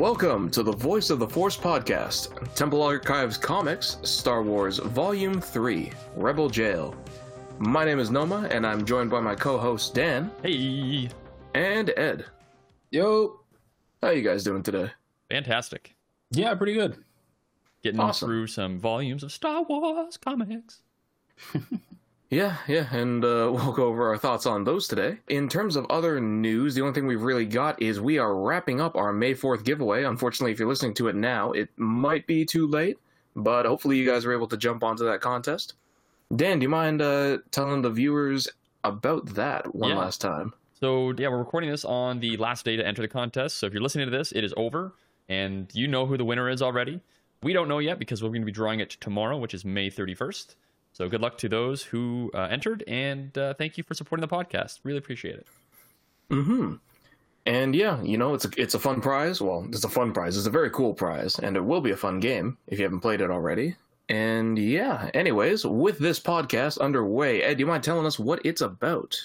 Welcome to the Voice of the Force podcast, Temple Archives Comics, Star Wars Volume 3, Rebel Jail. My name is Noma, and I'm joined by my co-host Dan Hey, and Ed. Yo. How you guys doing today? fantastic. Yeah, pretty good. Getting Awesome. through some volumes of Star Wars comics. Yeah, yeah, and uh, we'll go over our thoughts on those today. In terms of other news, the only thing we've really got is we are wrapping up our May 4th giveaway. Unfortunately, if you're listening to it now, it might be too late, but hopefully you guys are able to jump onto that contest. Dan, do you mind uh, telling the viewers about that one Yeah. last time? So yeah, we're recording this on the last day to enter the contest. So if you're listening to this, it is over, and you know who the winner is already. We don't know yet because we're going to be drawing it tomorrow, which is May 31st. So good luck to those who uh, entered, and uh, thank you for supporting the podcast. Really appreciate it. Mm-hmm. And yeah, you know, it's a, it's a fun prize. Well, it's a fun prize. It's a very cool prize, and it will be a fun game if you haven't played it already. And yeah, anyways, with this podcast underway, Ed, do you mind telling us what it's about?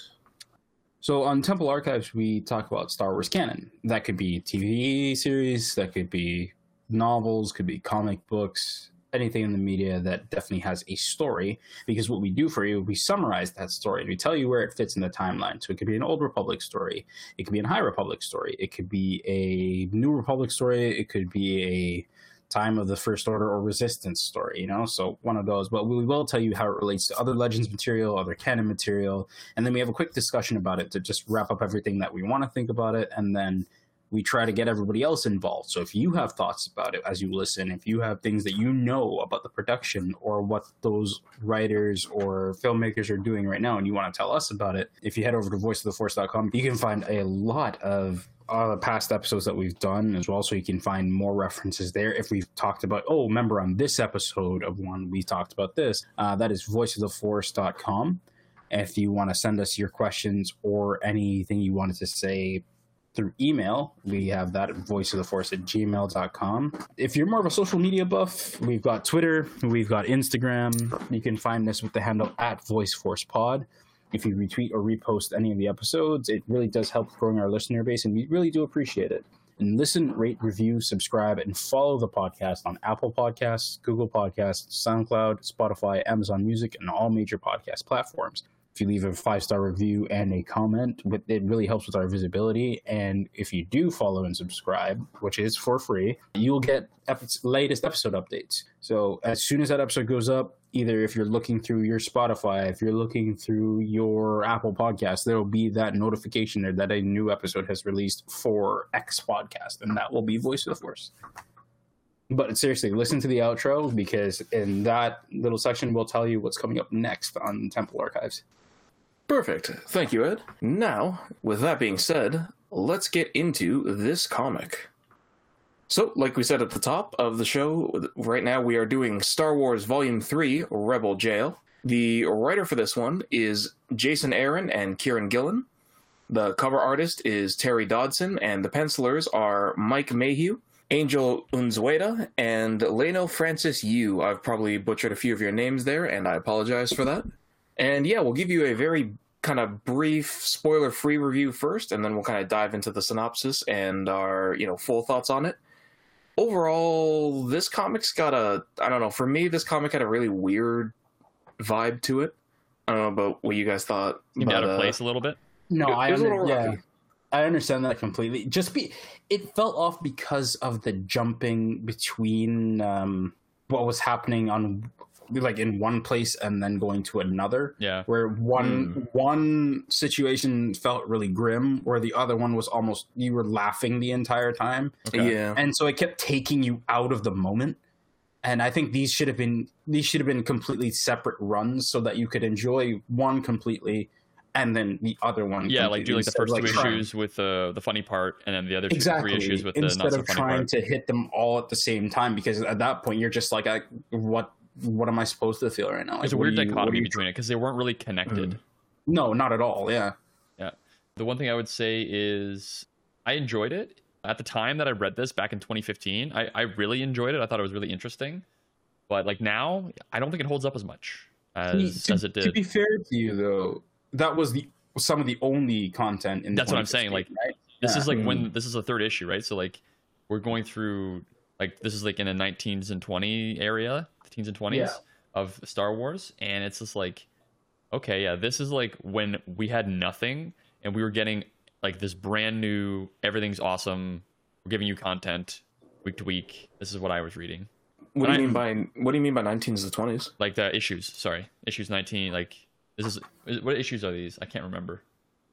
So on Temple Archives, we talk about Star Wars canon. That could be TV series, that could be novels, could be comic books, anything in the media that definitely has a story. Because what we do for you, we summarize that story and we tell you where it fits in the timeline. So it could be an Old Republic story, it could be a High Republic story, it could be a New Republic story, it could be a time of the first order or resistance story you know so one of those but we will tell you how it relates to other legends material other canon material and then we have a quick discussion about it to just wrap up everything that we want to think about it and then we try to get everybody else involved. So if you have thoughts about it as you listen if you have things that you know about the production or what those writers or filmmakers are doing right now and you want to tell us about it if you head over to voiceoftheforce.com you can find a lot of uh, past episodes that we've done as well. So you can find more references there. If we've talked about oh remember on this episode of one we talked about this uh, that is voiceoftheforce.com if you want to send us your questions or anything you wanted to say through email, we have that at voiceoftheforce at gmail.com. If you're more of a social media buff, we've got Twitter, we've got Instagram. You can find us with the handle at VoiceForcePod. If you retweet or repost any of the episodes, it really does help growing our listener base, and we really do appreciate it. And listen, rate, review, subscribe, and follow the podcast on Apple Podcasts, Google Podcasts, SoundCloud, Spotify, Amazon Music, and all major podcast platforms if you leave a five star review and a comment, it really helps with our visibility. And if you do follow and subscribe, which is for free, you'll get latest episode updates. So as soon as that episode goes up, either if you're looking through your Spotify, if you're looking through your Apple Podcast, there will be that notification there that a new episode has released for X podcast, and that will be Voice of the Force. But seriously, listen to the outro because in that little section, we'll tell you what's coming up next on Temple Archives. Perfect. Thank you, Ed. Now, with that being said, let's get into this comic. So, like we said at the top of the show, right now we are doing Star Wars Volume 3 Rebel Jail. The writer for this one is Jason Aaron and Kieran Gillen. The cover artist is Terry Dodson, and the pencilers are Mike Mayhew, Angel Unzueta, and Leno Francis Yu. I've probably butchered a few of your names there, and I apologize for that. And yeah, we'll give you a very kind of brief, spoiler-free review first, and then we'll kind of dive into the synopsis and our, you know, full thoughts on it. Overall, this comic's got a I don't know, for me this comic had a really weird vibe to it. I don't know about what you guys thought. You but, out of uh, place a little bit. No, It- I it was under, little yeah. I understand that completely. Just be, it felt off because of the jumping between um, what was happening on, like in one place and then going to another. Yeah. Where one hmm. one situation felt really grim, where the other one was almost you were laughing the entire time, Okay. Yeah. and so it kept taking you out of the moment. And I think these should have been these should have been completely separate runs so that you could enjoy one completely and then the other one. Yeah, like do like the completely, first two instead like, issues with the the funny part, and then the other two, exactly three issues with the instead not so of funny trying part. to hit them all at the same time because at that point you're just like I, what what am i supposed to feel right now There's Like, a weird you- dichotomy between it because they weren't really connected. no not at all yeah Yeah. The one thing I would say is I enjoyed it at the time that I read this back in 2015. I, I really enjoyed it. I thought it was really interesting, but like now, I don't think it holds up as much as to, as it did. to be fair to you though that was the some of the only content in That's what I'm saying, like, right? This Yeah. is like Mm. when this is the third issue, right? So like we're going through like this is like in the 19s and 20 area, teens and 20s Yeah. of Star Wars, and it's just like, okay, yeah, this is like when we had nothing and we were getting like this brand new, everything's awesome. We're giving you content week to week. This is what I was reading. What do you I- mean by what do you mean by 19s to 20s? Like the issues, sorry, issues 19. Like this is what issues are these? I can't remember.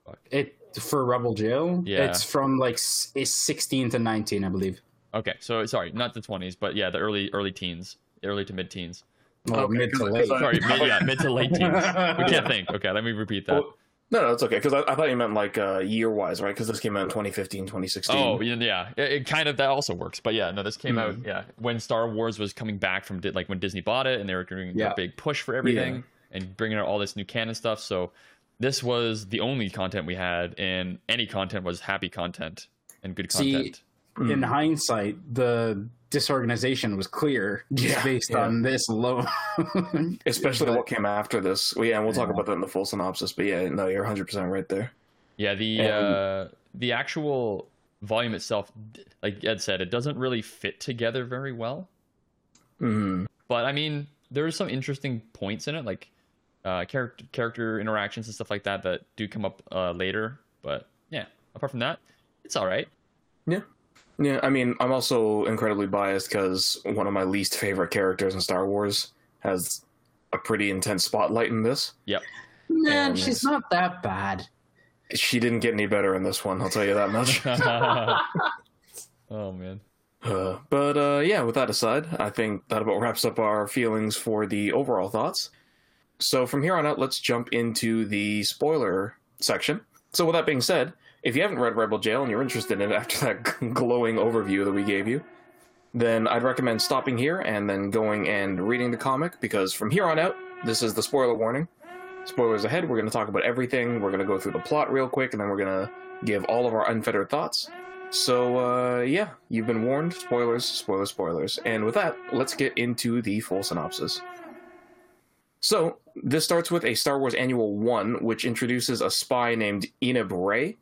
Fuck. It for Rebel Jail. Yeah. it's from like it's 16 to 19, I believe. Okay, so sorry, not the 20s, but yeah, the early early teens, early to mid teens. Well, Okay, mid to late. Sorry, mid, yeah, mid to late teens. We can't think. Okay, let me repeat that. Well, no, no, it's okay because I, I thought you meant like uh, year wise, right? Because this came out in 2015, 2016. Oh, yeah, yeah. It, it kind of that also works, but yeah, no, this came out Mhm. yeah when Star Wars was coming back from like when Disney bought it and they were doing Yeah. a big push for everything and bringing out all this new canon stuff. So this was the only content we had, and any content was happy content and good See, content. Mm. In hindsight, the disorganization was clear just Yeah, based yeah. on this alone. especially But- what came after this. Well, yeah, and we'll talk Yeah. about that in the full synopsis. But yeah, no, you're 100 percent right there. Yeah, the And- uh, the actual volume itself, like Ed said, it doesn't really fit together very well. Mm. But I mean, there's some interesting points in it, like uh, character character interactions and stuff like that that do come up uh, later. But yeah, apart from that, it's all right. Yeah, I mean, I'm also incredibly biased because one of my least favorite characters in Star Wars has a pretty intense spotlight in this. Yep. Man, And- she's not that bad. She didn't get any better in this one, I'll tell you that much. oh man. Uh, but uh, yeah, with that aside, I think that about wraps up our feelings for the overall thoughts. So from here on out, let's jump into the spoiler section. So with that being said, if you haven't read Rebel Jail and you're interested in it after that glowing overview that we gave you, then I'd recommend stopping here and then going and reading the comic because from here on out, this is the spoiler warning. Spoilers ahead. We're going to talk about everything. We're going to go through the plot real quick, and then we're going to give all of our unfettered thoughts. So, uh, yeah, you've been warned. Spoilers, spoilers, spoilers. And with that, let's get into the full synopsis. So, this starts with a Star Wars Annual 1, which introduces a spy named Eneb Ray,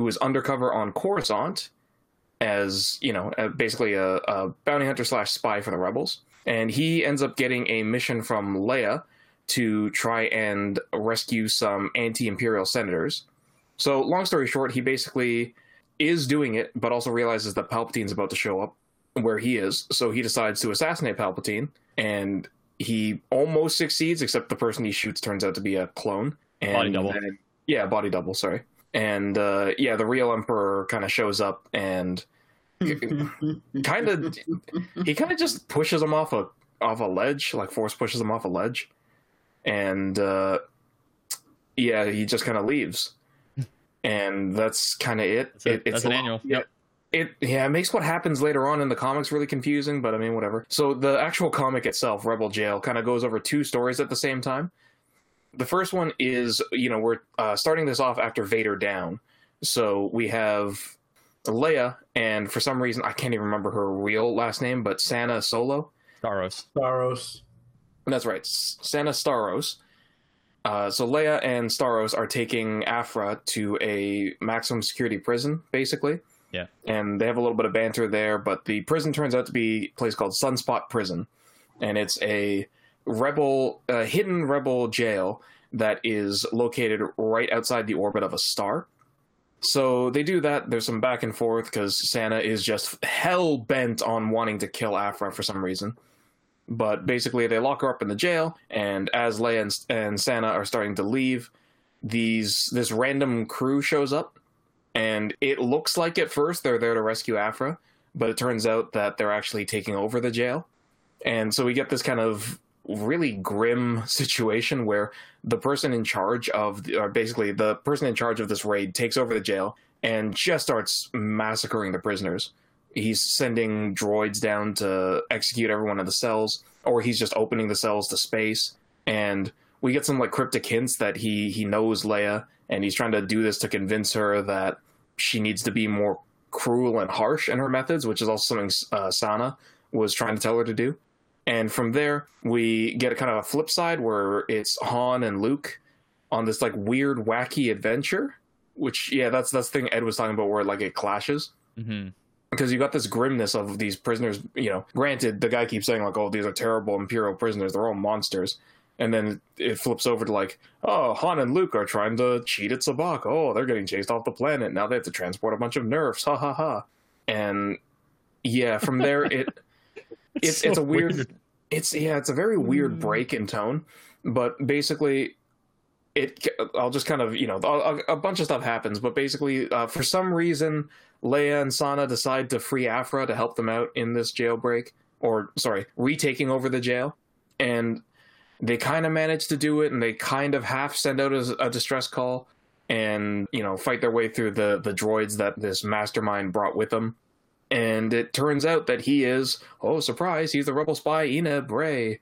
who is undercover on Coruscant as, you know, basically a, a bounty hunter slash spy for the Rebels. And he ends up getting a mission from Leia to try and rescue some anti Imperial senators. So, long story short, he basically is doing it, but also realizes that Palpatine's about to show up where he is. So he decides to assassinate Palpatine, and he almost succeeds, except the person he shoots turns out to be a clone. And Body double. then- yeah, body double. Sorry. And uh, yeah, the real Emperor kind of shows up and kind of he kind of just pushes him off a off a ledge, like force pushes him off a ledge, and uh, yeah, he just kind of leaves, and that's kind of it. That's, it. It- it's That's an a- annual. yeah. Yep. It yeah, it makes what happens later on in the comics really confusing, but I mean whatever. So the actual comic itself, Rebel Jail, kind of goes over two stories at the same time. The first one is, you know, we're uh, starting this off after Vader down. So we have Leia, and for some reason I can't even remember her real last name, but Sana Solo. Starros. Starros. That's right, S- Sana Starros. Uh, so Leia and Starros are taking Aphra to a maximum security prison, basically. Yeah. And they have a little bit of banter there, but the prison turns out to be a place called Sunspot Prison, and it's a rebel, uh, hidden rebel jail that is located right outside the orbit of a star. So they do that. There's some back and forth because Sana is just hell bent on wanting to kill Aphra for some reason. But basically, they lock her up in the jail, and as Leia and, and Sana are starting to leave, these this random crew shows up, and it looks like at first they're there to rescue Aphra, but it turns out that they're actually taking over the jail, and so we get this kind of really grim situation where the person in charge of, the, or basically the person in charge of this raid, takes over the jail and just starts massacring the prisoners he's sending droids down to execute everyone in the cells, or he's just opening the cells to space. And we get some like cryptic hints that he he knows Leia, and he's trying to do this to convince her that she needs to be more cruel and harsh in her methods, which is also something uh, Sana was trying to tell her to do. And from there, we get a kind of a flip side where it's Han and Luke on this like weird, wacky adventure. Which yeah, that's that's the thing Ed was talking about where like it clashes hmm because you got this grimness of these prisoners. You know, granted, the guy keeps saying like, "Oh, these are terrible Imperial prisoners. They're all monsters." And then it flips over to like, oh, Han and Luke are trying to cheat at Sabacc. Oh, they're getting chased off the planet. Now they have to transport a bunch of nerfs. Ha ha ha. And yeah, from there it it's So it's a weird, weird. it's yeah, it's a very weird break in tone. But basically, it I'll just kind of you know a, a bunch of stuff happens. But basically, uh, for some reason, Leia and Sana decide to free Aphra to help them out in this jailbreak, or sorry, retaking over the jail, and they kind of manage to do it, and they kind of half send out a, a distress call, and you know fight their way through the the droids that this mastermind brought with them. And it turns out that he is, oh surprise, he's the rebel spy Eneb Ray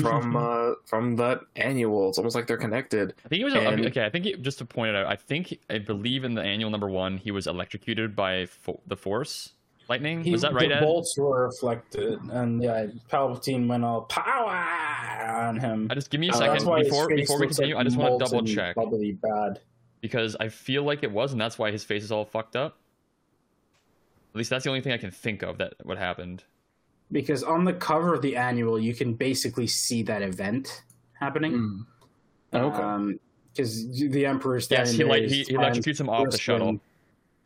from uh, from that annual. It's almost like they're connected. I think he was And- okay. I think he, just to point it out, I think I believe in the annual number one, he was electrocuted by fo- the Force lightning. He- was that right? The Ed? bolts were reflected, and yeah, Palpatine went all power on him. I just give me a Uh, second That's why his before before we continue. like I just want to double check Bubbly bad. because I feel like it was, and that's why his face is all fucked up. At least that's the only thing I can think of that what happened. Because on the cover of the annual, you can basically see that event happening. Hmm. Oh, okay. Um, because the Emperor is standing Yes, he like he, he electrocutes him off the bristling, shuttle.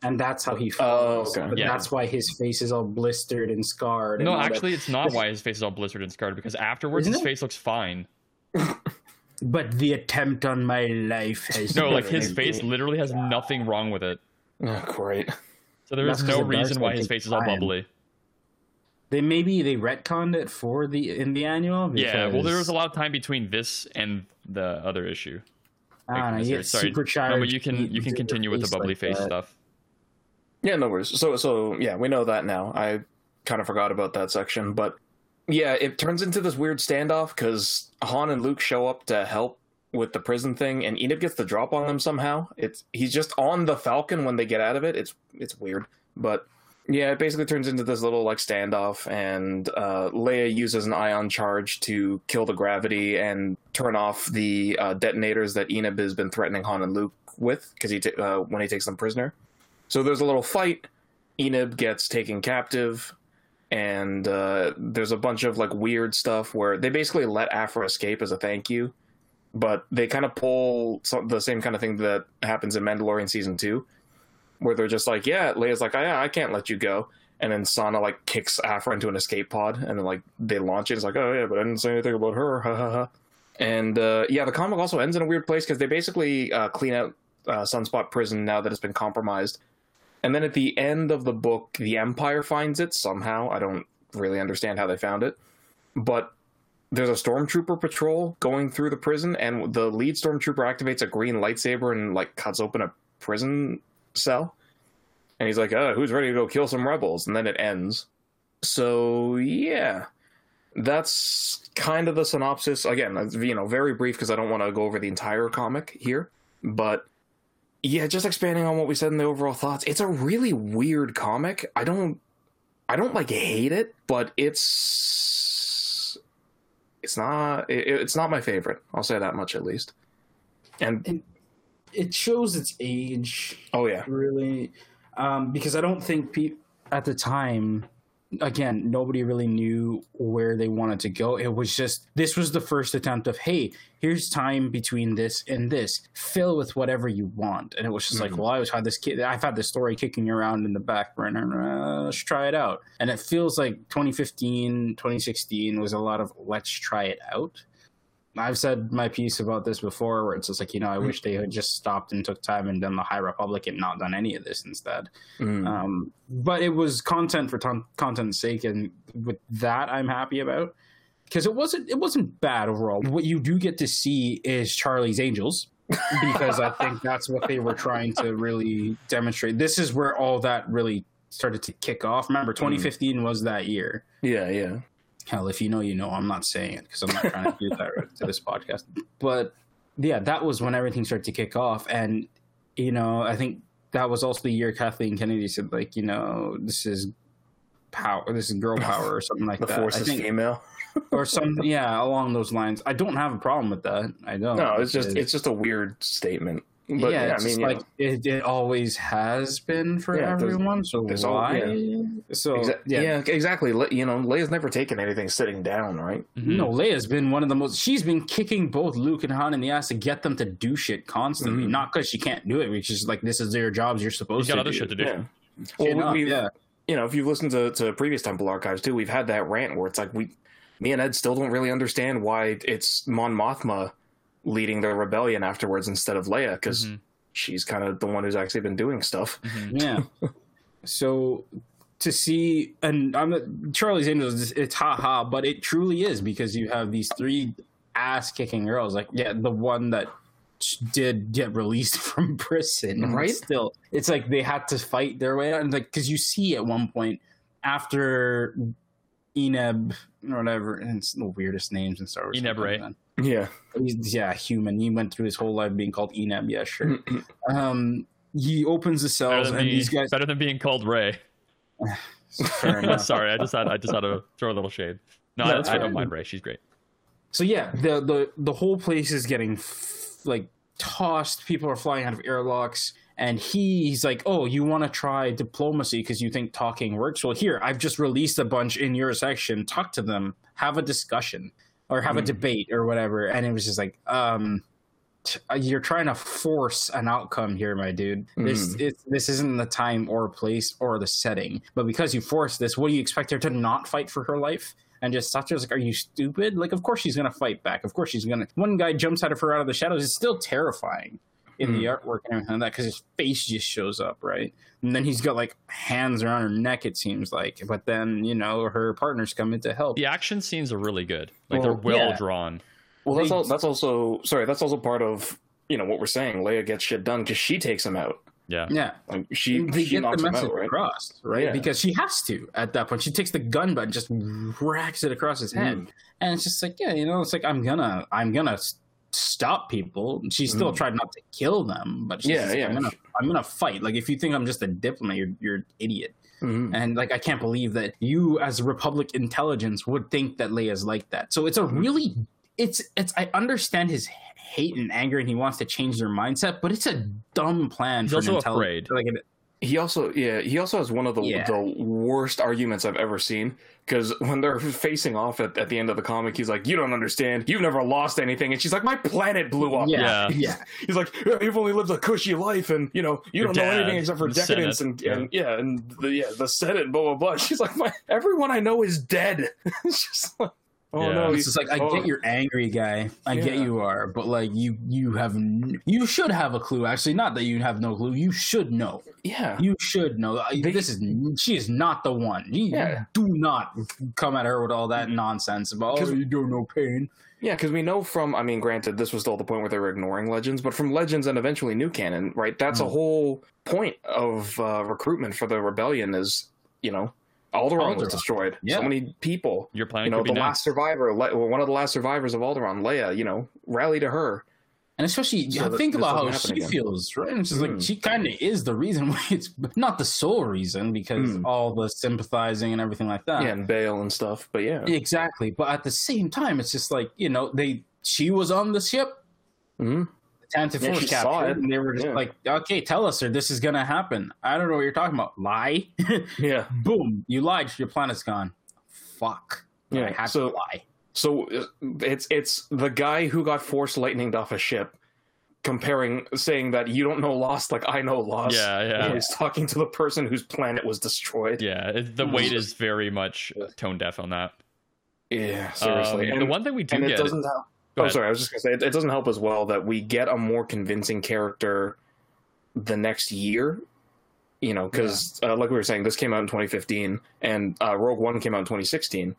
and that's how he Oh, falls. okay. But Yeah. that's why his face is all blistered and scarred. No, and all that. actually, it's not why his face is all blistered and scarred because afterwards Isn't his it? face looks fine. But the attempt on my life has No, like his face literally has nothing wrong with it. oh, great. So there That's is 'cause no the reason why his face is all time. bubbly. They maybe they retconned it for the in the annual. Yeah, well, there was a lot of time between this and the other issue. I don't know. Like, You get sorry. supercharged. No, but you can you can continue with the bubbly like face that. stuff. Yeah, no worries. So, so yeah, we know that now. I kind of forgot about that section, but yeah, it turns into this weird standoff because Han and Luke show up to help with the prison thing, and Enid gets the drop on them somehow. It's he's just on the Falcon when they get out of it. It's it's weird, but yeah, it basically turns into this little like standoff, and uh, Leia uses an ion charge to kill the gravity and turn off the uh, detonators that Enid has been threatening Han and Luke with because he ta- uh, when he takes them prisoner. So there's a little fight. Enid gets taken captive, and uh, there's a bunch of like weird stuff where they basically let Aphra escape as a thank you, but they kind of pull some, the same kind of thing that happens in Mandalorian season two, where they're just like, yeah, Leia's like, oh, yeah, I can't let you go, and then Sana like kicks Aphra into an escape pod, and then like they launch it. It's like, oh yeah, but I didn't say anything about her. Ha ha ha. And uh, yeah, the comic also ends in a weird place because they basically uh, clean out uh, Sunspot Prison now that it's been compromised. And then at the end of the book, the Empire finds it somehow. I don't really understand how they found it. But there's a stormtrooper patrol going through the prison, and the lead stormtrooper activates a green lightsaber and like cuts open a prison cell. And he's like, "Uh, who's ready to go kill some rebels?" And then it ends. So yeah, that's kind of the synopsis. Again, you know, very brief because I don't want to go over the entire comic here, but yeah, just expanding on what we said in the overall thoughts. It's a really weird comic. I don't, I don't like hate it, but it's, it's not, it, it's not my favorite. I'll say that much at least. And It shows its age. oh yeah, really um, because i don't think pe- at the time again nobody really knew where they wanted to go. It was just this was the first attempt of hey here's time between this and this. Fill with whatever you want. And it was just Mhm. like well i was had this kid i've had this story kicking around in the back burner. Uh, let's try it out. And it feels like 2015 2016 was a lot of let's try it out I've said my piece about this before, where it's just like you know, I wish they had just stopped and took time and done the High Republic and not done any of this instead. Mm. Um, but it was content for ton- content's sake, and with that, I'm happy about because it wasn't it wasn't bad overall. What you do get to see is Charlie's Angels because I think that's what they were trying to really demonstrate. This is where all that really started to kick off. Remember, 2015 was that year. yeah, yeah. Hell, if you know, you know. I'm not saying it because I'm not trying to do that to this podcast. But yeah, that was when everything started to kick off, and you know, I think that was also the year Kathleen Kennedy said, like, you know, this is power, this is girl power, or something like The that. force I is think, female. or some, yeah, along those lines. I don't have a problem with that. I don't. No, it's just it's just a weird statement. But yeah, yeah, it's I just mean, you like it, it always has been for Yeah, everyone. So there's all- why? yeah. So Exa- yeah, yeah. exactly. Le- You know, Leia's never taken anything sitting down, right? Mhm. No, Leia's been one of the most. She's been kicking both Luke and Han in the ass to get them to do shit constantly. Mhm. Not because she can't do it, which is like this is their jobs. You're supposed He's got to. other do. shit to do. Yeah. Well, up, we, yeah, you know, if you've listened to, to previous Temple archives too, we've had that rant where it's like we, me and Ed still don't really understand why it's Mon Mothma leading the rebellion afterwards instead of Leia because Mhm. she's kind of the one who's actually been doing stuff. Mhm. yeah. so to see, and I'm Charlie's Angels. It's haha, but it truly is because you have these three ass kicking girls. Like, yeah, the one that did get released from prison, and Right? Still, it's like they had to fight their way out, and like because you see at one point after Eneb or whatever, and it's the weirdest names in Star Wars. Eneb Ray. Yeah, He's, yeah, human. He went through his whole life being called Eneb. Yeah, sure. um, he opens the Better cells, and being, these guys. better than being called Ray. Fair enough. Sorry, I just had I just had to throw a little shade. No, No, that's I I- don't mind Ray. She's great. So yeah, the the the whole place is getting f- like tossed. People are flying out of airlocks, and he's like, "Oh, you want to try diplomacy because you think talking works? Well, here I've just released a bunch in your section. Talk to them, have a discussion, or have a Mhm. debate or whatever." And it was just like, um. t- You're trying to force an outcome here, my dude. This it's, this isn't the time or place or the setting. But because you force this, what do you expect her to not fight for her life? and just Satya's like, "Are you stupid?" Like, of course she's gonna fight back. Of course she's gonna. One guy jumps out of her out of the shadows. It's still terrifying in the artwork and everything like that because his face just shows up, right? And then he's got like hands around her neck. It seems like, but then you know her partners come in to help. The action scenes are really good. Like Well, they're well yeah. drawn. well, that's all. That's also sorry. That's also part of you know what we're saying. Leia gets shit done because she takes him out. Yeah. Yeah, Like she they she get the knocks him message out, right? across, right? Yeah. Because she has to at that point. She takes the gun butt and just racks it across his head, Mm. and it's just like, yeah, you know, it's like I'm gonna, I'm gonna s- stop people. She still Mm. tried not to kill them, but she's Yeah, just yeah. I'm gonna, I'm gonna fight. Like if you think I'm just a diplomat, you're, you're an idiot. Mhm. And like I can't believe that you, as Republic intelligence, would think that Leia's like that. So it's a Mm-hmm. really, it's, it's. I understand his hate and anger, and he wants to change their mindset, but it's a dumb plan. He's for also afraid. Like an, He also, yeah, he also has one of the Yeah. the worst arguments I've ever seen. Because when they're facing off at, at the end of the comic, he's like, "You don't understand. You've never lost anything," and she's like, "My planet blew up." yeah, Yeah. yeah. He's like, "You've only lived a cushy life, and you know you Your don't know anything except for decadence Senate, and, and yeah, and the yeah the Senate, blah blah blah." She's like, "My everyone I know is dead." it's just like, oh Yeah. no, It's just like I oh. get you're angry, guy. I get you are, but like you, you have, n- you should have a clue. Actually, not that you have no clue. You should know. yeah, You should know. They- this is she is not the one. You Yeah. do not come at her with all that nonsense about oh 'Cause- you don't know pain. Yeah, because we know from, I mean, granted, this was still the point where they were ignoring Legends, but from Legends and eventually New Canon, right? That's a Mm. whole point of uh, recruitment for the rebellion is, you know, Alderaan was Alderaan. destroyed. Yeah. So many people. Your planet You know, the be last survivor, Le- well, one of the last survivors of Alderaan, Leia, you know, rally to her. And especially So think about how she again. feels, right? And it's just like Mm. she kind of is the reason why it's not the sole reason because Mm. all the sympathizing and everything like that. yeah, and bail and stuff. But yeah. Exactly. But at the same time, it's just like, you know, they she was on the ship. Hmm Tantive Yeah, was she saw it. and they were just Yeah. like, okay, tell us, or this is gonna happen. I don't know what you're talking about. Lie. Yeah. Boom. You lied. Your planet's gone. Fuck. Yeah, I had so- to lie. So uh, it's it's the guy who got force lightninged off a ship, comparing saying that you don't know Lost like I know Lost. Yeah, yeah. And he's talking to the person whose planet was destroyed. Yeah, the weight is very much tone deaf on that. Yeah, seriously. Um, and the one thing we do and it get, doesn't help. Go Oh, ahead. sorry. I was just gonna say it, it doesn't help as well that we get a more convincing character the next year. You know, because uh, like we were saying, this came out in 2015, and uh, Rogue One came out in 2016,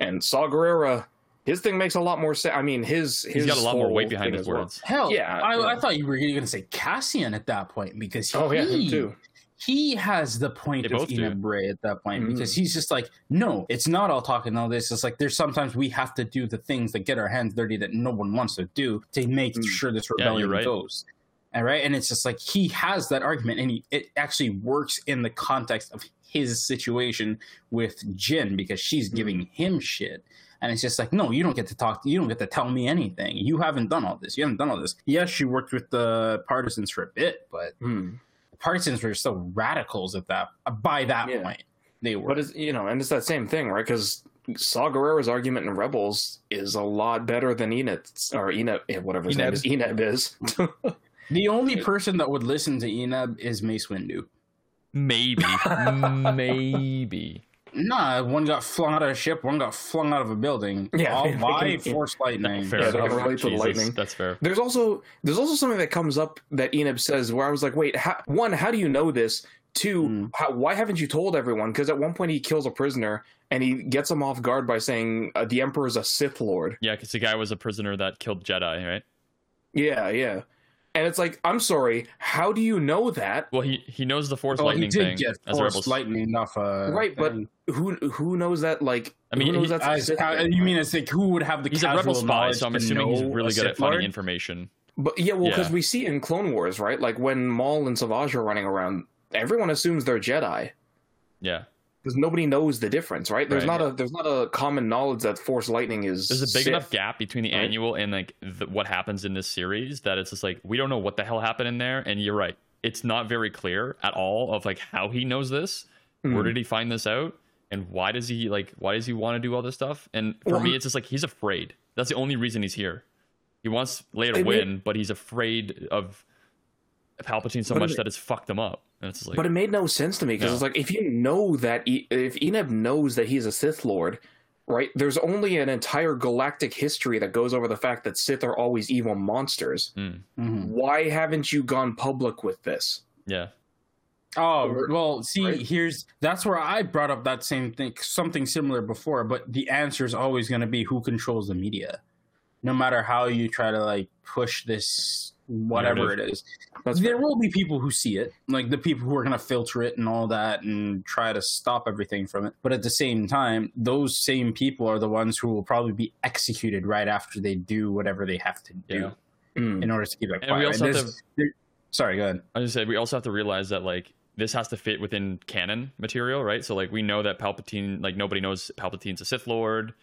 and Saw Gerrera, his thing makes a lot more sense. I mean, his his he's got a lot more weight behind his as well. words. Hell, Yeah, I, yeah. I thought you were going to say Cassian at that point because Oh yeah, him too. He has the point They of both do. Eneb at that point Mhm. because he's just like, no, it's not all talk and all this. It's like there's sometimes we have to do the things that get our hands dirty that no one wants to do to make Mm. sure this Yeah, you're rebellion right. goes. All right, and it's just like he has that argument, and he, it actually works in the context of his situation with Jyn because she's Mm. giving him shit, And it's just like, no, you don't get to talk. You don't get to tell me anything. You haven't done all this. You haven't done all this. Yes, you worked with the partisans for a bit, but Hmm. The partisans were still radicals at that. By that Yeah. point, they were. But it's you know, and it's that same thing, right? Because Saw Gerrera's argument in Rebels is a lot better than Enid's or Enid, eh, whatever his name is. Enid is. the only person that would listen to Eneb is Mace Windu. Maybe, maybe. Nah, one got flung out of a ship, one got flung out of a building. Yeah, All they- by they- force lightning. Fair Yeah, they enough. relate to lightning. That's fair. There's also there's also something that comes up that Enid says where I was like, wait, how, one, how do you know this? Two, Hmm. how, why haven't you told everyone? Because at one point he kills a prisoner and he gets him off guard by saying uh, the Emperor is a Sith Lord. Yeah, because the guy was a prisoner that killed Jedi, right? Yeah, yeah. And it's like, I'm sorry, how do you know that? Well, he he knows the Force Oh, he did thing get as force rebels. lightning off a Right, but. Who who knows that? Like, I mean, who knows he- that's uh, a As- how- you mean it's like who would have the He's a casual rebel spy, knowledge so I'm to assuming he's really good at finding Lord? information. But yeah, well, because Yeah. we see in Clone Wars, right? Like when Maul and Savage are running around, everyone assumes they're Jedi Yeah, because nobody knows the difference, right? There's Right. not a there's not a common knowledge that Force lightning is. there's a big Sith. enough gap between the right? annual and like the, what happens in this series that it's just like we don't know what the hell happened in there. And you're right, it's not very clear at all of like how he knows this. Where Hmm. did he find this out? And why does he like? Why does he want to do all this stuff? And for Well, me, it's just like he's afraid. That's the only reason he's here. He wants Leia to I mean- win, but he's afraid of Palpatine so much that it's fucked him up. And like, But it made no sense to me because No. it's like if you know that e- if Eneb knows that he's a Sith Lord, right? There's only an entire galactic history that goes over the fact that Sith are always evil monsters. mm, Mhm. Why haven't you gone public with this? yeah, Oh Or- well, see, right? here's that's where I brought up that same thing, something similar before. But the answer is always going to be who controls the media, no matter how you try to like push this, whatever Narrative. it is. That's there fair. will be people who see it, like the people who are going to filter it and all that, and try to stop everything from it. But at the same time, those same people are the ones who will probably be executed right after they do whatever they have to do Yeah. In hmm. order to keep it And we quiet. also have There's- there- Sorry, go ahead. I just said we also have to realize that like this has to fit within canon material, right? So like we know that Palpatine, like nobody knows Palpatine's a Sith Lord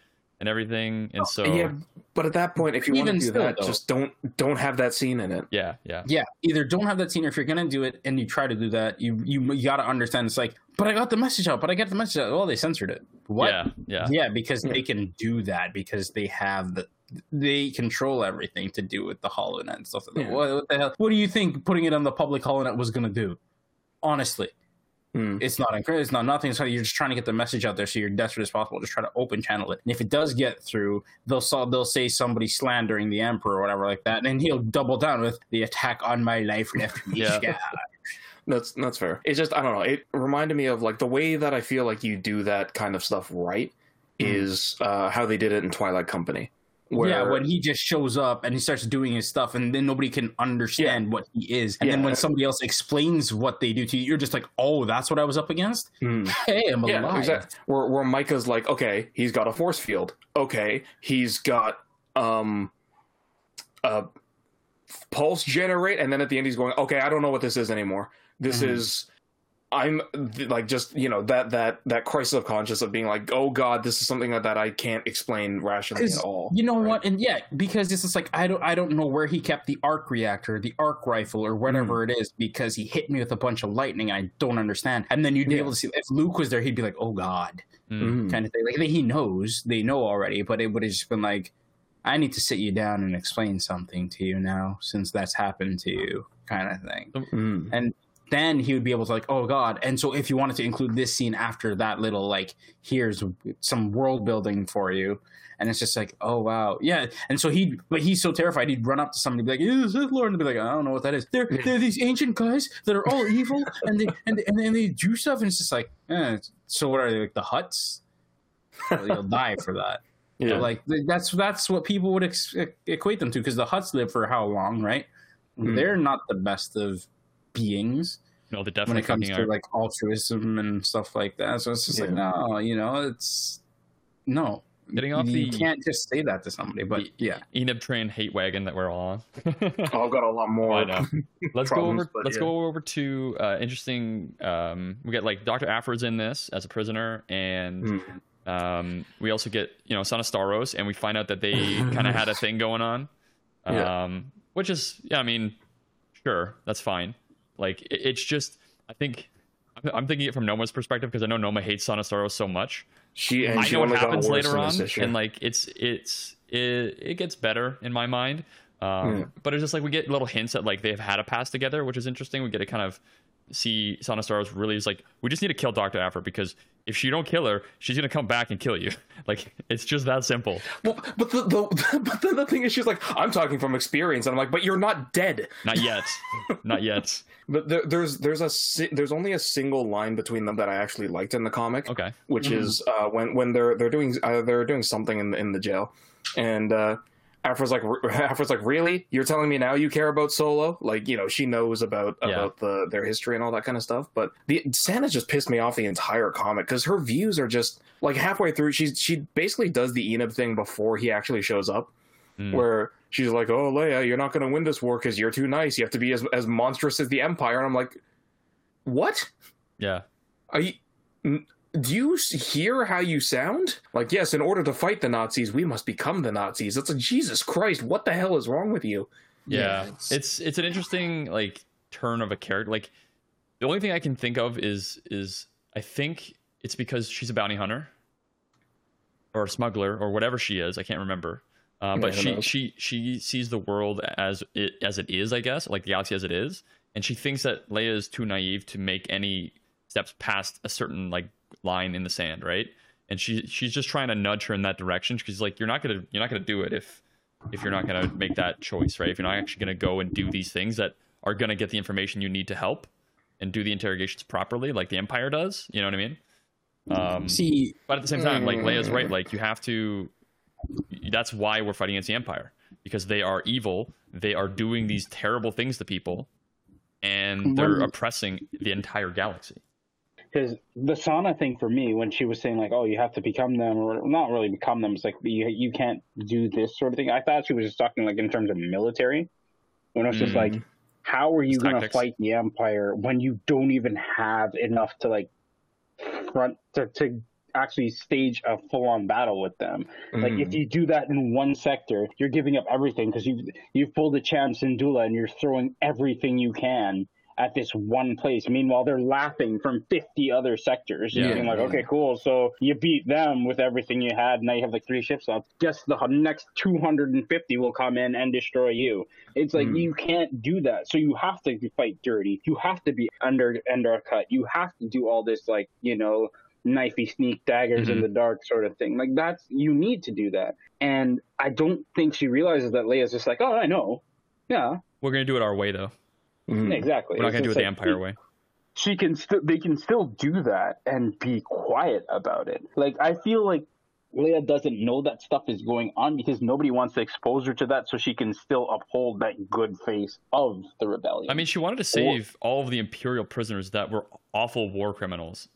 and everything, and oh, so yeah, but at that point, if you want to do still, that, though. just don't don't have that scene in it. yeah, yeah, yeah either don't have that scene or if you're gonna do it and you try to do that you you, you gotta understand it's like but i got the message out but i got the message out well they censored it what yeah, yeah. yeah because Yeah. they can do that because they have the they control everything to do with the holonet and stuff like that. Yeah. What, what the hell what do you think putting it on the public Hollow holonet was gonna do honestly Mm. it's not incredible. It's not nothing. It's not, you're just trying to get the message out there, so you're desperate as possible. Just try to open channel it. And if it does get through, they'll saw they'll say somebody slandering the emperor or whatever like that, and he'll double down with the attack on my life left me Yeah. scarred." That's that's fair. It's just I don't know. It reminded me of like the way that I feel like you do that kind of stuff right Mhm. is uh, how they did it in Twilight Company. Where, Yeah, when he just shows up and he starts doing his stuff, and then nobody can understand what he is. And then when somebody else explains what they do to you, you're just like, "Oh, that's what I was up against." Hmm. Hey, I'm Yeah, alive. exactly. Where where Micah's like, okay, he's got a force field. Okay, he's got um a pulse generate, and then at the end he's going, okay, I don't know what this is anymore. This Mhm. is I'm like just you know that that that crisis of conscience of being like, oh god, this is something that, that I can't explain rationally at all. You know Right? what? And yeah, because it's just like I don't I don't know where he kept the arc reactor, the arc rifle, or whatever Hmm. it is, because he hit me with a bunch of lightning. I don't understand. And then you'd be Yeah. able to see if Luke was there, he'd be like, "Oh God," Mm. Mhm. kind of thing. Like he knows, they know already, but it would have just been like, "I need to sit you down and explain something to you now, since that's happened to you," kind of thing. Mm. And then he would be able to like, oh god. And so if you wanted to include this scene after that little like, here's some world building for you, and it's just like, oh wow, yeah. And so he, but he's so terrified, he'd run up to somebody, and be like, "Yeah, Sith Lord," and be like, I don't know what that is. They're they're these ancient guys that are all evil, and they and they, and then they do stuff, and it's just like, eh, so what are they like the Hutts? You'll die for that. Yeah. Like that's that's what people would ex- equate them to because the Hutts live for how long, right? Hmm. They're not the best of beings No, they when it comes to are. like altruism and stuff like that. So it's just like no, you know, it's no. Getting off you the- can't just say that to somebody. But the yeah, Eneb train hate wagon that we're all on. Oh, I've got a lot more. I know. let's go over. Let's yeah. go over to uh, interesting. Um, we get like Doctor Aphra's in this as a prisoner, and Mm. Um, we also get you know Sana Starros, and we find out that they kind of had a thing going on. Um, Yeah. which is yeah, I mean, sure, that's fine. Like it, it's just I think I'm- thinking it from Noma's perspective because I know Noma hates Starros so much. She and I she know what happens later on, and like it's it's it, it gets better in my mind. Um, Yeah. But it's just like we get little hints that like they've had a past together, which is interesting. We get a kind of see Sana Starros really is like we just need to kill Doctor Aphra because if you don't kill her, she's gonna come back and kill you. Like it's just that simple. Well, but the, the but then the thing is, she's like, I'm talking from experience, and I'm like, but you're not dead. Not yet, not yet. But there, there's there's a there's only a single line between them that I actually liked in the comic, Okay. which Mhm. is uh, when when they're they're doing uh, they're doing something in the, in the jail, and uh, Aphra's like Aphra's like, really? You're telling me now you care about Solo? Like you know she knows about Yeah. about the their history and all that kind of stuff. But the Sana just pissed me off the entire comic because her views are just like halfway through. She's she basically does the Enid thing before he actually shows up Mm. where she's like, "Oh, Leia, you're not going to win this war because you're too nice. You have to be as as monstrous as the Empire." And I'm like, "What? Yeah. Are you? N- Do you hear how you sound? Like, yes, in order to fight the Nazis, we must become the Nazis. It's like Jesus Christ, what the hell is wrong with you? Yeah, it's- it's it's an interesting like turn of a character. Like the only thing I can think of is is I think it's because she's a bounty hunter or a smuggler or whatever she is. I can't remember. Uh, but Yeah, she knows? she she sees the world as it as it is, I guess, like the galaxy as it is, and she thinks that Leia is too naive to make any steps past a certain like line in the sand, right? And she she's just trying to nudge her in that direction because like you're not gonna you're not gonna do it if if you're not going to make that choice, right? If you're not actually going to go and do these things that are going to get the information you need to help and do the interrogations properly, like the Empire does, you know what I mean? Um, See, but at the same time, like Leia's right, like you have to. That's why we're fighting against the Empire because they are evil. They are doing these terrible things to people, and they're oppressing the entire galaxy. Because the Sana thing for me, when she was saying like, "Oh, you have to become them," or not really become them, it's like you you can't do this sort of thing. I thought she was just talking like in terms of military. When it was just Mm. like, how are you going to fight the Empire when you don't even have enough to like front to, to actually stage a full on battle with them? Like Mm. if you do that in one sector, you're giving up everything because you've you've pulled a Cham Syndulla and you're throwing everything you can at this one place. Meanwhile, they're laughing from 50 other sectors. Yeah. You're like, okay, cool. So you beat them with everything you had. Now you have like three ships left. Guess the next 250 will come in and destroy you. It's like Hmm. you can't do that. So you have to fight dirty. You have to be under undercut. You have to do all this like you know knifey sneak daggers in Mhm. the dark sort of thing. Like that's you need to do that. And I don't think she realizes that Leia's just like, oh, I know. Yeah, We're going to do it our way, though. Mm. exactly. We're not going to do it just the like, Empire way. she can still they can still do that and be quiet about it. Like I feel like Leia doesn't know that stuff is going on because nobody wants to expose her to that so she can still uphold that good face of the rebellion. I mean, she wanted to save all of the Imperial prisoners that were awful war criminals.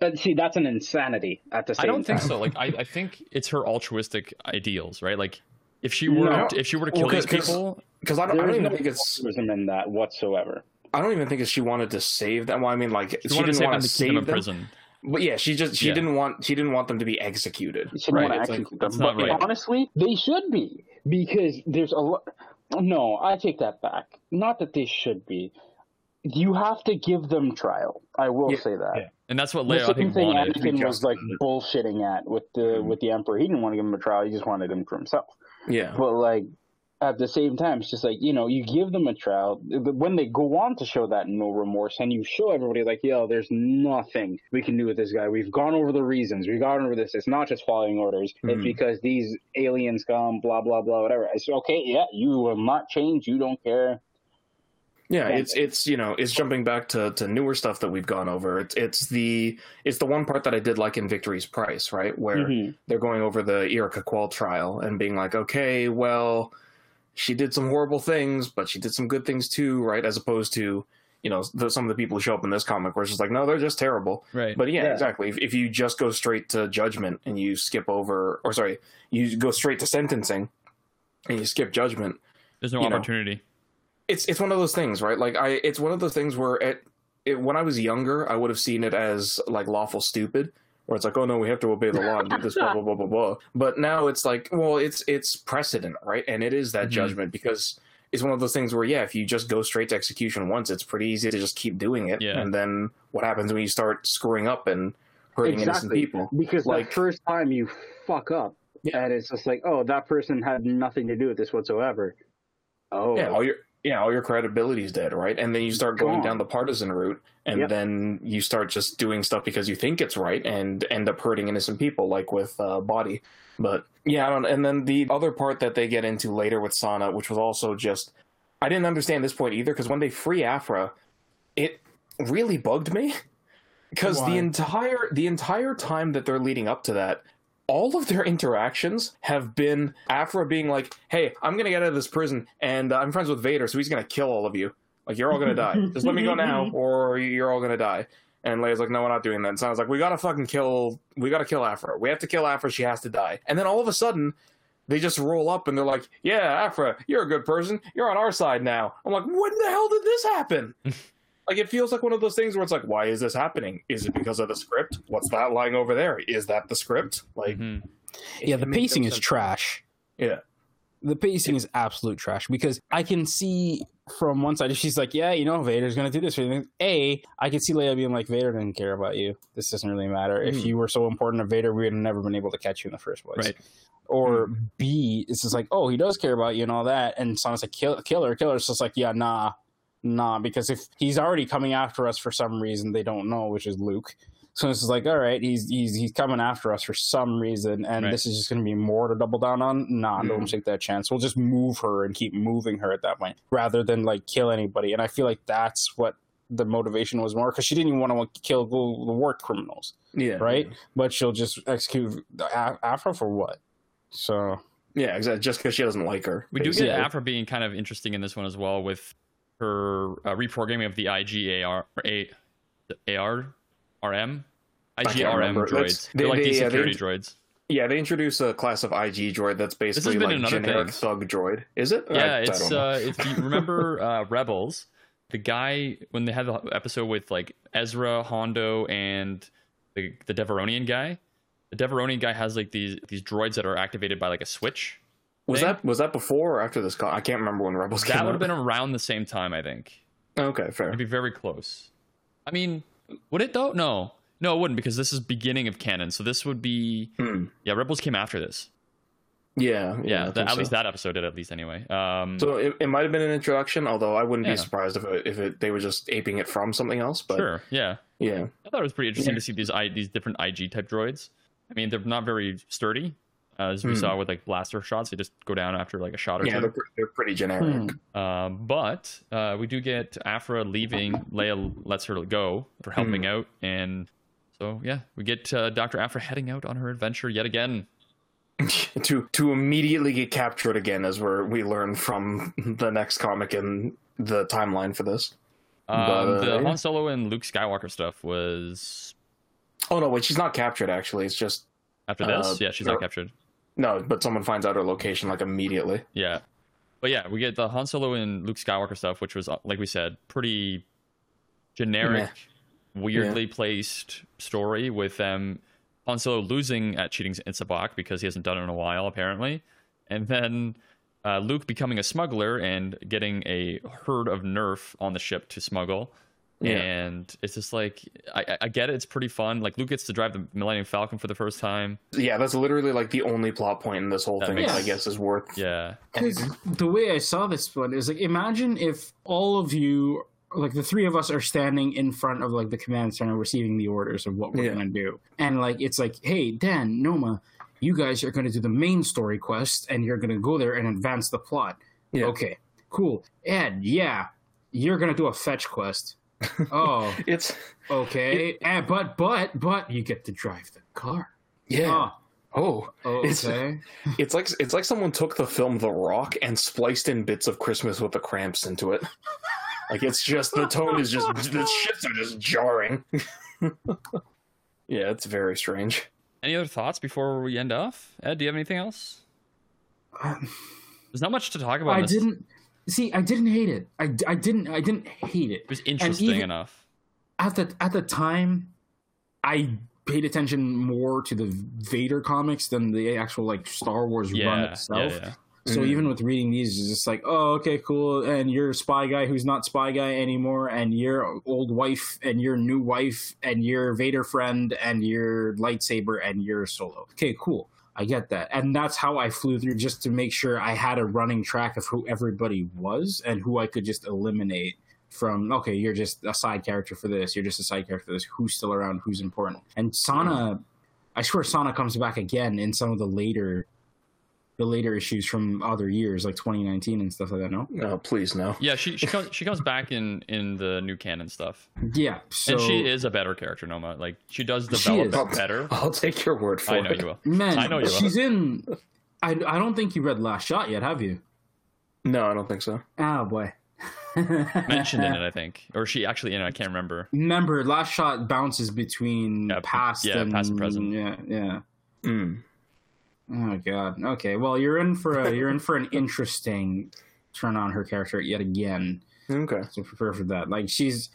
but see that's an insanity at the same time. I don't think time. so. Like, I, I think it's her altruistic ideals, right? Like, if she were No. if she were to kill Well, these 'cause- people, Because I don't, I don't even no think it's altruism in that whatsoever. I don't even think it's she wanted to save them. Well, I mean, like she, she, wanted to didn't save want them to to save in them, prison. but yeah, she just she Yeah. didn't want she didn't want them to be executed. She didn't Right, want it's to like- them, that's not but right. honestly, they should be because there's a lot. No, I take that back. Not that they should be. You have to give them trial. I will Yeah, say that. yeah. And that's what The Leia, I same think, thing wanted. Anakin was like bullshitting at with the Mhm. with the Emperor. He didn't want to give him a trial. He just wanted him for himself. Yeah, But like at the same time, it's just like you know, you give them a trial. When they go on to show that no remorse, and you show everybody like, yo, there's nothing we can do with this guy. We've gone over the reasons. We've gone over this. It's not just following orders. Mhm. It's because these aliens come, blah blah blah, whatever. It's okay. Yeah, you will not change. You don't care. yeah. Yeah. It's it's you know it's jumping back to to newer stuff that we've gone over. It's it's the it's the one part that I did like in Victory's Price, right, where Mhm. they're going over the Yrica Quell trial and being like, okay, well, she did some horrible things, but she did some good things too, right? As opposed to, you know, the, some of the people who show up in this comic where it's just like, no, they're just terrible. Right. But yeah, Yeah. exactly. If, if you just go straight to judgment and you skip over, or sorry, you go straight to sentencing and you skip judgment, There's no you know, opportunity. it's it's one of those things, right? Like I, it's one of those things where it, it when I was younger, I would have seen it as like lawful stupid, where it's like, oh no, we have to obey the law and do this, blah blah blah blah blah. But now it's like, well, it's it's precedent, right? And it is that Mhm. judgment because it's one of those things where, yeah, if you just go straight to execution once, it's pretty easy to just keep doing it. Yeah. And then what happens when you start screwing up and hurting innocent people? Because Like- the first time you fuck up, Yeah. and it's just like, oh, that person had nothing to do with this whatsoever. Oh, Yeah, all your yeah, all your credibility's dead, right? And then you start going down the partisan route, and Yep. then you start just doing stuff because you think it's right, and end up hurting innocent people, like with uh, Body. But yeah, I don't. And then the other part that they get into later with Sana, which was also just, I didn't understand this point either, because when they free Aphra, it really bugged me, because the entire the entire time that they're leading up to that, all of their interactions have been Aphra being like, "Hey, I'm gonna get out of this prison, and uh, I'm friends with Vader, so he's gonna kill all of you. Like, you're all gonna die. Just let me go now, or you're all gonna die." And Leia's like, "No, we're not doing that." And so I was like, "We gotta fucking kill. We gotta kill Aphra. We have to kill Aphra. She has to die." And then all of a sudden. They just roll up and they're like, "Yeah, Aphra, you're a good person. You're on our side now." I'm like, "When the hell did this happen?" like, it feels like one of those things where it's like, "Why is this happening? Is it because of the script? What's that lying over there? Is that the script?" Like, Mhm. yeah, the it no pacing is sense. trash. Yeah. The pacing is absolute trash because I can see from one side, if she's like, yeah, you know, Vader's going to do this. A, I can see Leia being like, Vader didn't care about you. This doesn't really matter. If Mhm. you were so important to Vader, we would have never been able to catch you in the first place. Right. Or B, it's just like, oh, he does care about you and all that. And Sonic like, kill, kill her, kill her. It's just like, yeah, nah, nah. Because if he's already coming after us for some reason they don't know, which is Luke. So it's just like, all right, he's he's he's coming after us for some reason, and Right. this is just going to be more to double down on. Nah, don't mm-hmm. take that chance. We'll just move her and keep moving her at that point, rather than like kill anybody. And I feel like that's what the motivation was more because she didn't even want to kill the the war criminals, yeah, right? But she'll just execute A- Aphra for what? So Yeah, exactly. Just because she doesn't like her. We do basically. get Yeah. Aphra being kind of interesting in this one as well with her uh, reprogramming of the IGAR A, the AR RM IGRM droids. That's- They're like they- these yeah, they- security droids. Yeah, they introduce a class of IG droid that's basically like generic thing. thug droid. Is it? Yeah, I it's don't uh, if you remember uh, Rebels, the guy when they had the episode with like Ezra, Hondo, and the the Devaronian guy. The Devaronian guy has like these these droids that are activated by like a switch. Was thing. that was that before or after this? Con- I can't remember when Rebels came That would have been around the same time, I think. okay, fair. It'd be very close. I mean, would it though? No, no, it wouldn't because this is beginning of canon. So this would be Hmm. yeah. Rebels came after this. Yeah, Yeah, I the- at so. least that episode did. At least anyway. Um, So it, it might have been an introduction, although I wouldn't Yeah. be surprised if it, if it, they were just aping it from something else. But sure, yeah. yeah, I thought it was pretty interesting Yeah. to see these I, these different IG type droids. I mean, they're not very sturdy, uh, as we Hmm. saw with like blaster shots. They just go down after like a shot or yeah, two. they're, they're pretty generic. Hmm. Um, but uh, we do get Aphra leaving. Leia lets her go for helping Hmm. out, and so yeah, we get uh, Doctor Aphra heading out on her adventure yet again. to to immediately get captured again, as we're we learn from the next comic in the timeline for this. Um, But, uh, the yeah. Han Solo and Luke Skywalker stuff was Oh no, wait, she's not captured. Actually, it's just after this. Uh, yeah, she's no. not captured. No, but someone finds out her location like immediately. Yeah, but yeah, we get the Han Solo and Luke Skywalker stuff, which was like we said, pretty generic, weirdly placed story with them. Han Solo losing at cheating in sabacc because he hasn't done it in a while, apparently, and then uh, Luke becoming a smuggler and getting a herd of Nerf on the ship to smuggle. Yeah. And it's just like I, I- I get it; it's pretty fun. Like Luke gets to drive the Millennium Falcon for the first time. Yeah, that's literally like the only plot point in this whole That thing. makes I guess is worth. Yeah, Because the way I saw this one is like, imagine if all of you, like the three of us, are standing in front of like the command center, receiving the orders of what we're Yeah. gonna do, and like it's like, hey, Dan, Noma, you guys are gonna do the main story quest, and you're gonna go there and advance the plot. Yeah. Okay, cool. Ed, yeah, you're gonna do a fetch quest. Oh, It's okay. Eh, but but but you get to drive the car. yeah. Oh, Oh, It's- okay. it's like it's like someone took the film The Rock and spliced in bits of Christmas with the Kranks into it. Like it's just the tone is just the shits are just jarring. yeah, it's very strange. Any other thoughts before we end off? Ed, do you have anything else? There's not much to talk about. I this. didn't see. I didn't hate it. I, I didn't. I didn't hate it. It was interesting even- enough. At the at the time, I paid attention more to the Vader comics than the actual like Star Wars run Yeah, yeah, itself. yeah. So Mhm. even with reading these, it's just like, oh, okay, cool. And you're a spy guy who's not spy guy anymore, and your old wife, and your new wife, and your Vader friend, and your lightsaber, and your solo. Okay, cool. I get that, and that's how I flew through just to make sure I had a running track of who everybody was and who I could just eliminate from. Okay, you're just a side character for this. You're just a side character for this. Who's still around? Who's important? And Sana, I swear, Sana comes back again in some of the later the later issues from other years, like 2019 and stuff like that. No, No, please no. Yeah, she she comes she comes back in in the new canon stuff, yeah. So and she is a better character, Noma. Like she does She develop is. better. I'll take your word for I know it. you will. man. I know you will. she's in. I, I don't think you read Last Shot yet, have you? No, I don't think so. Oh boy. Mentioned in it, I think, or she actually in it. I can't remember. Remember, Last Shot bounces between Yeah, past yeah, and past and present. Yeah, yeah. Mm. Oh god. Okay. Well, you're in for a you're in for an interesting turn on her character yet again. Okay. So prepare for that. Like she's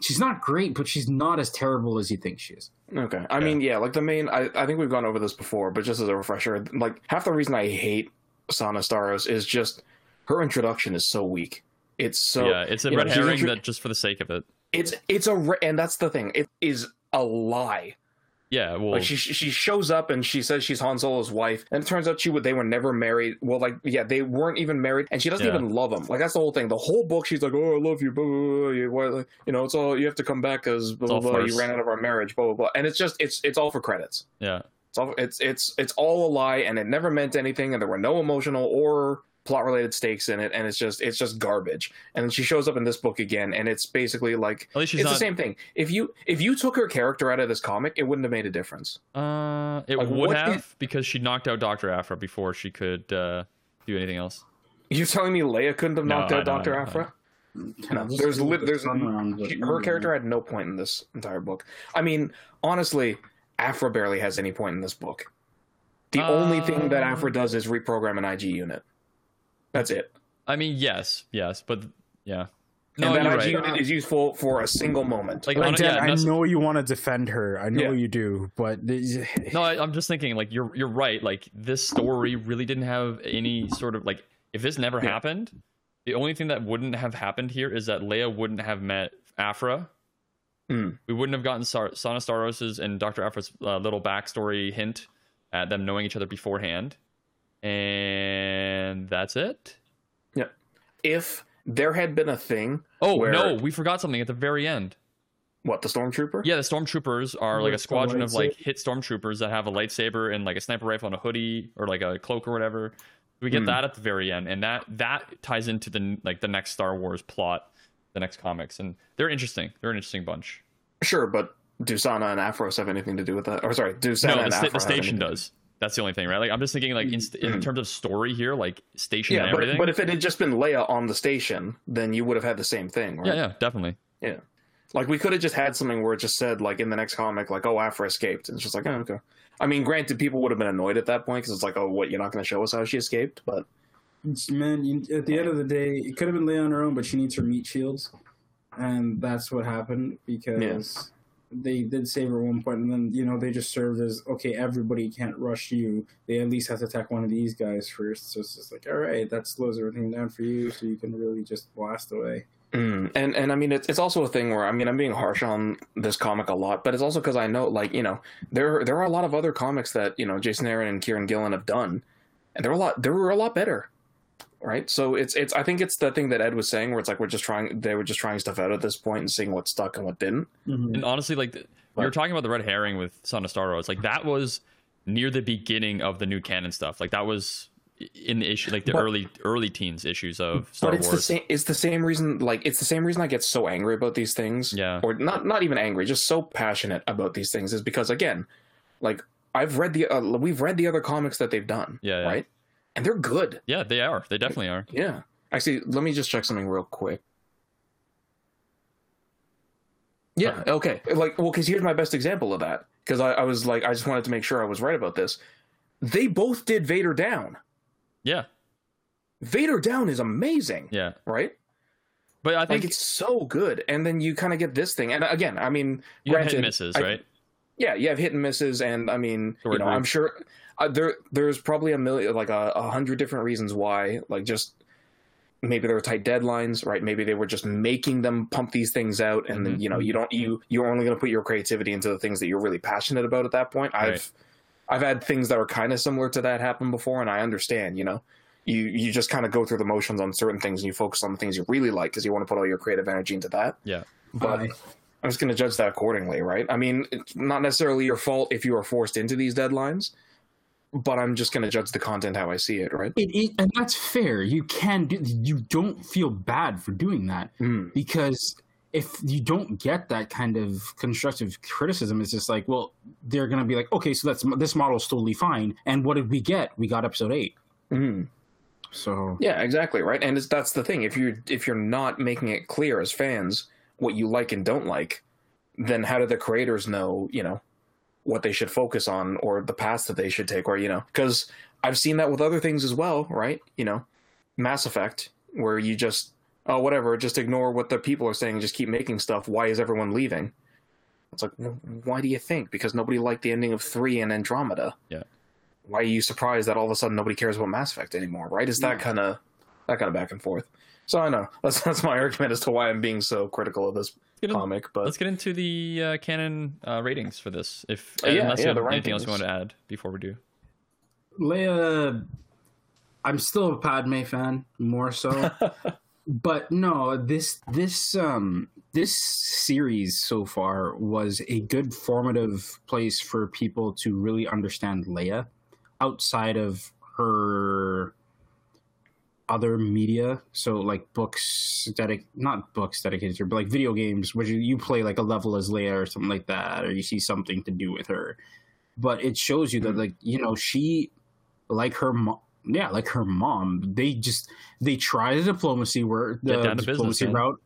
she's not great, but she's not as terrible as you think she is. Okay. I mean, yeah, like the main, I, I think we've gone over this before, but just as a refresher, like half the reason I hate Sana Starros is just her introduction is so weak. It's so yeah, it's a you know, red herring intro- that just for the sake of it. it's it's a re- and that's the thing. It is a lie. Yeah, well, Like she she shows up and she says she's Han Solo's wife, and it turns out she would they were never married. Well, like yeah, they weren't even married, and she doesn't Yeah. even love him. Like that's the whole thing. The whole book, she's like, "Oh, I love you, blah blah blah. You, know, it's all you have to come back because blah blah blah. You ran out of our marriage, blah blah blah." And it's just it's it's all for credits. yeah, It's all it's it's it's all a lie, and it never meant anything, and there were no emotional or plot related stakes in it, and it's just it's just garbage. And then she shows up in this book again, and it's basically like at least she's it's not. the same thing. If you if you took her character out of this comic, it wouldn't have made a difference. Uh, it Like, would have is- because she knocked out Doctor Aphra before she could uh, do anything else. You're telling me Leia couldn't have knocked I out Doctor Aphra? No, there's just lit- there's around, She- her character had no point in this entire book. I mean, honestly, Aphra barely has any point in this book. The only thing that Um, Aphra does is reprogram an IG unit. That's it. I mean, yes, yes, but yeah, no, and that you're right. unit is useful for a single moment. Like, Like, Dan, yeah, I know you want to defend her. I know Yeah. you do, but no, I, I'm just thinking like you're you're right. Like this story really didn't have any sort of like if this never Yeah. happened, the only thing that wouldn't have happened here is that Leia wouldn't have met Aphra. Hmm. We wouldn't have gotten Sar- Sana Starros's and Doctor Aphra's uh, little backstory hint at them knowing each other beforehand, and that's it. Yeah. If there had been a thing, Oh Where- no, we forgot something at the very end. what the stormtrooper? Yeah, the stormtroopers are like a squadron of like hit stormtroopers that have a lightsaber and like a sniper rifle and a hoodie or like a cloak or whatever. We get Hmm. that at the very end, and that that ties into the like the next Star Wars plot, the next comics, and they're interesting. They're an interesting bunch. Sure, but do Sana and Afros have anything to do with that? Or sorry, do Sana no, the, and sta- Aphra the station anything- does. That's the only thing, right? Like I'm just thinking like in, in Mhm. terms of story here, like station Yeah, and but, everything. but if it had just been Leia on the station, then you would have had the same thing, right? yeah, yeah, definitely. Yeah, like we could have just had something where it just said like in the next comic like oh Aphra escaped. and It's just like oh, okay. I mean, granted, people would have been annoyed at that point because it's like oh what you're not going to show us how she escaped, but It's- Man, you, at the end of the day, it could have been Leia on her own, but she needs her meat shields, and that's what happened because they did save her at one point, and then you know they just served as okay, everybody can't rush you. They at least have to attack one of these guys first. So it's just like, all right, that slows everything down for you, so you can really just blast away. Mm, and and I mean it's it's also a thing where I mean I'm being harsh on this comic a lot, but it's also because I know like you know there there are a lot of other comics that you know Jason Aaron and Kieran Gillen have done, and they're a lot they were a lot better, right? So it's it's I think it's the thing that Ed was saying where it's like we're just trying they were just trying stuff out at this point and seeing what stuck and what didn't. And honestly, like the, we were talking about the red herring with Son of Star It's like that was near the beginning of the new canon stuff. Like that was in the issue, like the But- early early teens issues of Star but it's Wars. the same. It's the same reason. Like it's the same reason I get so angry about these things. Yeah. Or not. Not even angry. Just so passionate about these things is because again, like I've read the uh, we've read the other comics that they've done. Yeah, yeah. Right. And they're good. Yeah, they are. They definitely are. Yeah. Actually, let me just check something real quick. Yeah. Okay. Like, well, because here's my best example of that. Because I, I was like, I just wanted to make sure I was right about this. They both did Vader down. Yeah, Vader down is amazing. yeah. Right. But I Like think it's so good, and then you kind of get this thing. And uh, again, I mean, you have hit and misses, I- right? yeah, you have hit and misses, and I mean, Or you know. I'm sure uh, there there's probably a million, like a, a hundred different reasons why, like just maybe there were tight deadlines, right? Maybe they were just making them pump these things out, and then Mhm. you know, you don't you you're only going to put your creativity into the things that you're really passionate about at that point. I've I've had things that are kind of similar to that happen before, and I understand, you know. You, you just kind of go through the motions on certain things and you focus on the things you really like because you want to put all your creative energy into that. Yeah. But Aye. I'm just going to judge that accordingly, right? I mean, it's not necessarily your fault if you are forced into these deadlines, but I'm just going to judge the content how I see it, right? It, it, and that's fair. You can do. You don't feel bad for doing that Mm. because if you don't get that kind of constructive criticism, it's just like, well, they're gonna be like, okay, so that's this model's totally fine. And what did we get? We got episode eight. Mm. So Yeah, exactly, right? And it's, that's the thing. If you're if you're not making it clear as fans what you like and don't like, then how do the creators know, you know, what they should focus on or the paths that they should take or, you know, cuz I've seen that with other things as well, right? You know, Mass Effect where you just oh whatever, just ignore what the people are saying, just keep making stuff. Why is everyone leaving? It's like, why do you think? Because nobody liked the ending of 3 and Andromeda. Yeah. Why are you surprised that all of a sudden nobody cares about Mass Effect anymore, right? Is that kind of that kind of back and forth. So I know that's that's my argument as to why I'm being so critical of this Let's get, in- comic. But let's get into the uh, canon uh, ratings for this. If Uh, yeah, unless yeah, you have anything else you want to add before we do. Leia, I'm still a Padme fan, more so. but no, this this um this series so far was a good formative place for people to really understand Leia outside of her other media. So like books that dedic not books dedicated to her but like video games which you, play like a level as Leia or something like that or you see something to do with her. But it shows you that mm-hmm. like you know she like her mom yeah like her mom they just they try the diplomacy where the to business, diplomacy man.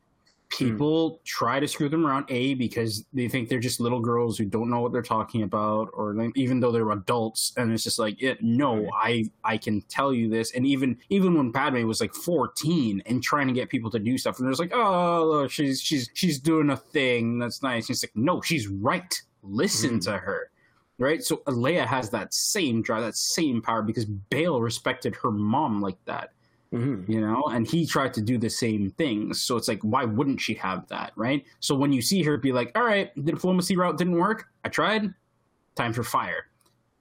Route people try to screw them around a because they think they're just little girls who don't know what they're talking about or like, even though they're adults and it's just like it, no i i can tell you this. And even even when padme was like 14 and trying to get people to do stuff and there's like oh look, she's she's she's doing a thing. That's nice. And it's like no she's right. Listen Mhm. to her. Right? So leia has that same drive that same power because Bail respected her mom like that Mhm. you know and he tried to do the same things so it's like why wouldn't she have that right? So when you see her be like all right the diplomacy route didn't work. I tried. Time for fire.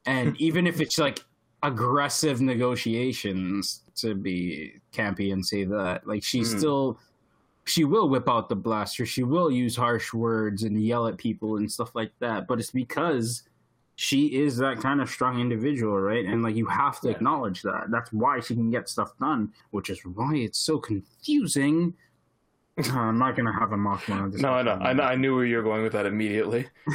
And even if it's like aggressive negotiations to be campy and say that like she Mhm. still she will whip out the blaster. She will use harsh words and yell at people and stuff like that. But it's because she is that kind of strong individual, right? And like you have to Yeah. acknowledge that. That's why she can get stuff done, which is why it's so confusing. Uh, I'm not gonna have a Mothma. No, I know. I, know. I knew where you were going with that immediately.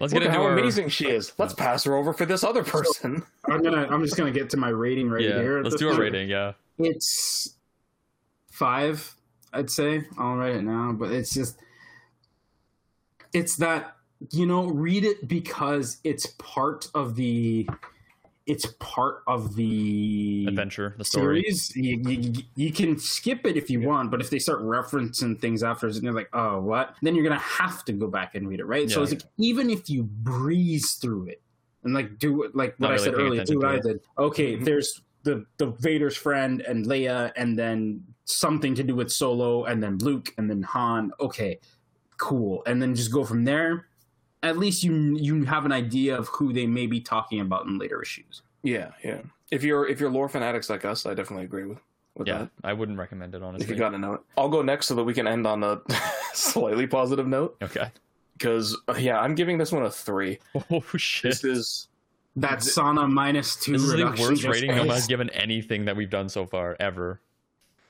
Let's Look get at into how our amazing she is. Let's pass her over for this other person. I'm gonna. I'm just gonna get to my rating right yeah. here. Let's do a rating. Yeah. It's five, I'd say. I'll write it now, but it's just it's that you know read it because it's part of the it's part of the Adventure, the story. series. You, you, you can skip it if you want, but if they start referencing things afterwards and you're like, oh, what? Then you're going to have to go back and read it, right? So Yeah. it's like, even if you breeze through it and like do like what Not I really said earlier, do what I did. Okay, Mhm. there's the, the Vader's friend and Leia, and then something to do with Solo, and then Luke, and then Han. Okay, cool. And then just go from there. At least you you have an idea of who they may be talking about in later issues. Yeah, yeah. If you're if you're lore fanatics like us, I definitely agree with with Yeah, that. I wouldn't recommend it If honestly. you got to know it, I'll go next so that we can end on a slightly positive note. Okay. Because uh, yeah, I'm giving this one a three. Oh shit. This is That Sauna minus two This is the worst rating is- nobody's given anything that we've done so far ever.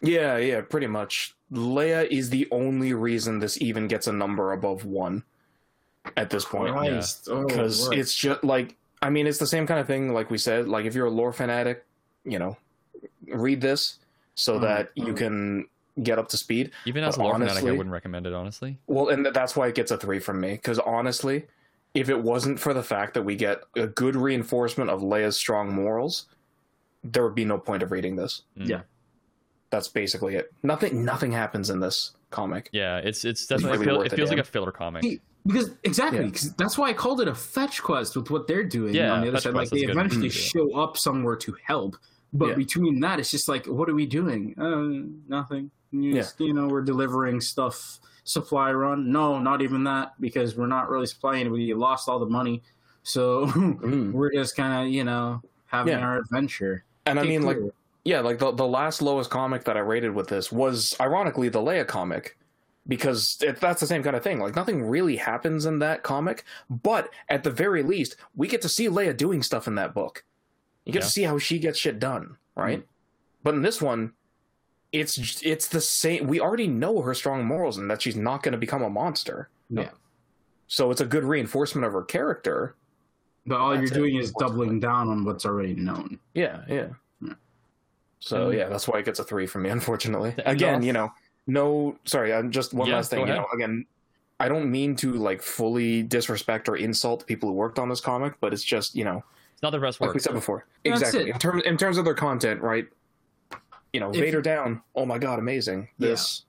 yeah, yeah, pretty much. Leia is the only reason this even gets a number above one at this point. Christ. Oh, because it's just like I mean it's the same kind of thing like we said like if you're a lore fanatic you know read this so Mm, that you mm. can get up to speed Even as a But lore fanatic, I wouldn't recommend it honestly. well and that's why it gets a three from me because honestly if it wasn't for the fact that we get a good reinforcement of Leia's strong morals there would be no point of reading this Mm. Yeah. that's basically it nothing nothing happens in this comic Yeah, it's it's definitely really feel, worth it it, feels yeah. like a filler comic. Because exactly, Yeah. 'cause that's why I called it a fetch quest with what they're doing Yeah, on the other side. Like they eventually Mm. show up somewhere to help, but Yeah. between that, it's just like, what are we doing? Uh, nothing. You, just, you know, we're delivering stuff. Supply run? No, not even that because we're not really supplying. We lost all the money, so Mm. we're just kind of you know having our adventure. And I Okay, mean, like, yeah, like the the last lowest comic that I rated with this was ironically the Leia comic, because it, that's the same kind of thing. Like nothing really happens in that comic, but at the very least, we get to see Leia doing stuff in that book. You get Yeah. to see how she gets shit done, right? Mm-hmm. But in this one, it's it's the same. We already know her strong morals and that she's not going to become a monster. Yeah. So it's a good reinforcement of her character. But all you're doing is doubling down on what's already known. Yeah, yeah. Yeah. So And- yeah, that's why it gets a three from me. Unfortunately, again, off- you know, no. Sorry, I'm just one Yeah, last thing. You know, again, I don't mean to like fully disrespect or insult the people who worked on this comic, but it's just you know, It's not the best work. like work. we said before, That's exactly it. in terms in terms of their content, right? You know, If- Vader down. Oh my god, amazing. Yeah. This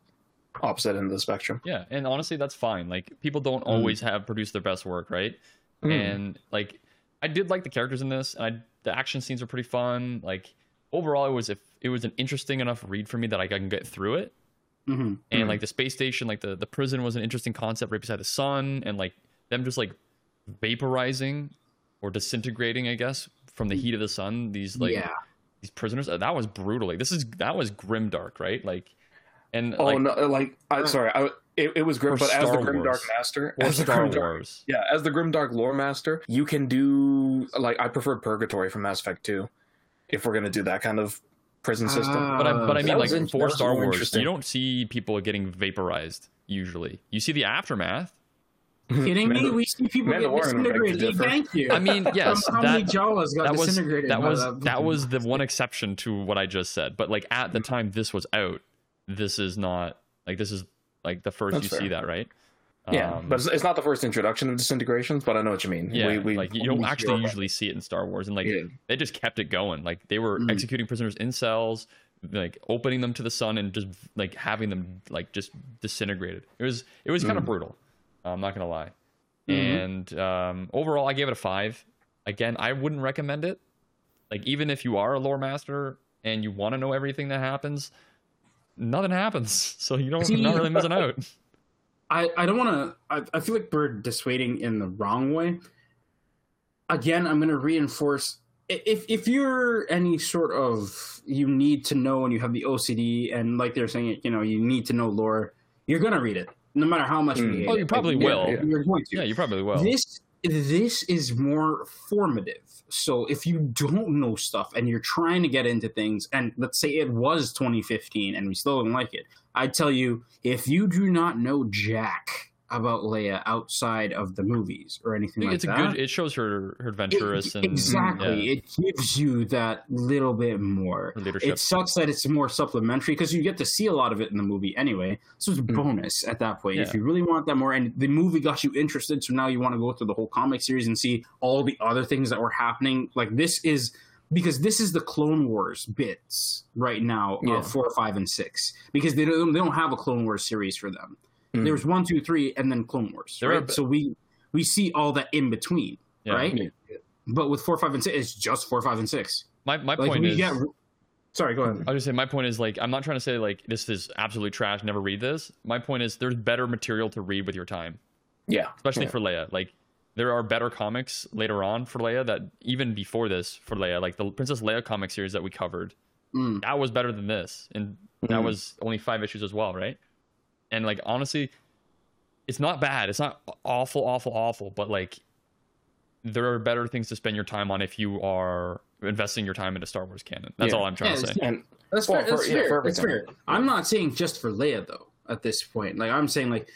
opposite end of the spectrum. Yeah, and honestly, that's fine. Like people don't always have produced their best work, right? Mm. And like, I did like the characters in this, and I, the action scenes were pretty fun. Like overall, it was if it was an interesting enough read for me that I can get through it. Mm-hmm. And like the space station, like the the prison was an interesting concept right beside the sun, and like them just like vaporizing or disintegrating, I guess, from the heat of the sun. These like yeah, these prisoners. That was brutal. Like this is that was grimdark, right? Like, and Oh like, no! Like, I, sorry, I, it, it was grim, but as the Star Grim Dark Master, or as the Star Grim Dark Yeah, as the Grimdark lore master, you can do like I preferred Purgatory from Mass Effect 2 if we're gonna do that kind of prison system. Ah. But I, but I mean, like in- for Star Wars, you don't see people getting vaporized usually. You see the aftermath. kidding me? We see people get Mandalorian would beg disintegrated. Thank you. I mean, yes, how many that Jawas got that was disintegrated? that was that? that was the one exception to what I just said. But like at the time this was out, this is not like this is like the first That's you fair. see that, right? Yeah, Um, but it's, it's not the first introduction of disintegrations, but I know what you mean. yeah, we, we, like you don't actually usually see it in Star Wars, and like Yeah. they just kept it going. Like they were Mm. executing prisoners in cells, like opening them to the sun and just like having them like just disintegrated. It was it was kind of Mm. brutal. I'm not gonna lie. Mhm. And um, overall, I gave it a five. Again, I wouldn't recommend it. Like even if you are a lore master and you want to know everything that happens, nothing happens. So you don't not really missing out. I, I don't want to. I, I feel like we're dissuading in the wrong way. Again, I'm going to reinforce if if you're any sort of you need to know and you have the OCD and like they're saying, you know, you need to know lore. You're going to read it, no matter how much. Mm. we hate Oh, you probably Like, will. You're, you're going to. Yeah, you probably will. This this is more formative. So if you don't know stuff and you're trying to get into things, and let's say it was 2015 and we still don't like it, I tell you, if you do not know Jack about Leia outside of the movies or anything like it's a that, good. It shows her her it- adventurous and exactly, yeah, it gives you that little bit more. her leadership. It sucks that it's more supplementary because you get to see a lot of it in the movie anyway. So it's a Mm. bonus at that point. If you really want that more, and the movie got you interested, so now you want to go through the whole comic series and see all the other things that were happening. Like this is because this is the Clone Wars bits right now Yeah. of four, five, and six because they don't they don't have a Clone Wars series for them. Mm. There's one, two, three, and then Clone Wars. There right? b- so we we see all that in between, Yeah. right? Yeah. But with four, five, and six, it's just four, five, and six. My my Like point we is. get. Sorry, go ahead. I was just saying, my point is like I'm not trying to say like this is absolutely trash. Never read this. My point is there's better material to read with your time, Yeah, especially Yeah. for Leia. Like there are better comics later on for Leia that even before this for Leia, like the Princess Leia comic series that we covered, Mm. that was better than this, and that Mhm. was only five issues as well, right? And like honestly, it's not bad. It's not awful, awful, awful, but like there are better things to spend your time on if you are investing your time into Star Wars canon. That's Yeah. all I'm trying Yeah, to say. and That's Well, fair. for- That's yeah, fair. for That's fair. I'm not saying just for Leia though. At this point, like I'm saying, like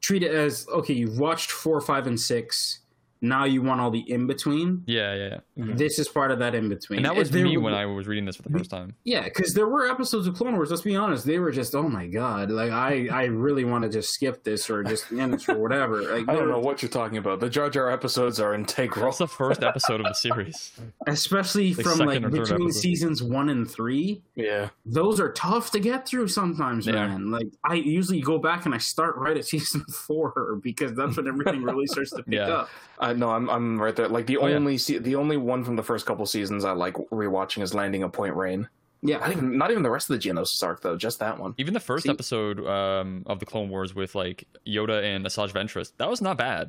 treat it as okay. You've watched four, five, and six. Now you want all the in between. Yeah, yeah, yeah. This is part of that in between. And that was There me when I was reading this for the first time. Yeah, because there were episodes of Clone Wars. Let's be honest, they were just oh my god, like I I really want to just skip this or just end this or whatever. Like I don't know what you're talking about. The Jar Jar episodes are integral. That's the first episode of the series. especially Like from like between episode. seasons one and three. Yeah. Those are tough to get through sometimes, They are. man. Like I usually go back and I start right at season four because that's when everything really starts to pick Yeah. up. I no, I'm I'm right there. Like the Oh, yeah. only se- the only one from the first couple seasons I like rewatching is Landing a Point Rain. Yeah, Not even not even the rest of the Geonosis arc though, just that one. Even the first See- episode um, of the Clone Wars with like Yoda and Asajj Ventress, that was not bad.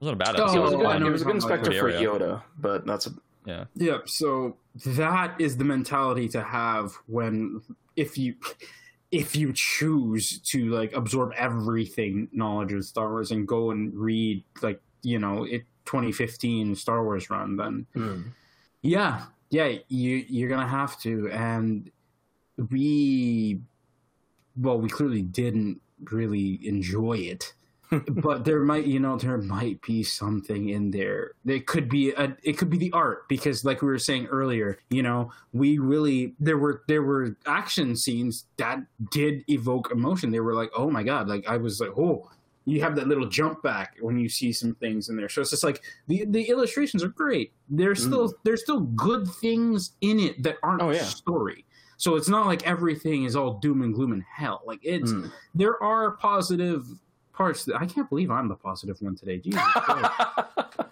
It wasn't a bad Oh, episode. He was a I good, know he was a good inspector for Yoda, but that's a, Yeah, Yep. So that is the mentality to have when if you if you choose to like absorb everything knowledge of Star Wars and go and read like you know it 2015 Star Wars run, then hmm. yeah, yeah, you you're gonna have to. And we, well, we clearly didn't really enjoy it. But there might you know there might be something in there. It could be a it could be the art because like we were saying earlier you know we really there were there were action scenes that did evoke emotion. They were like oh my god like i was like oh you have that little jump back when you see some things in there so it's just like the the illustrations are great there's still there's still good things in it that aren't Oh, yeah. story so it's not like everything is all doom and gloom and hell like it's Mm. there are positive parts. That, I can't believe I'm the positive one today. Jesus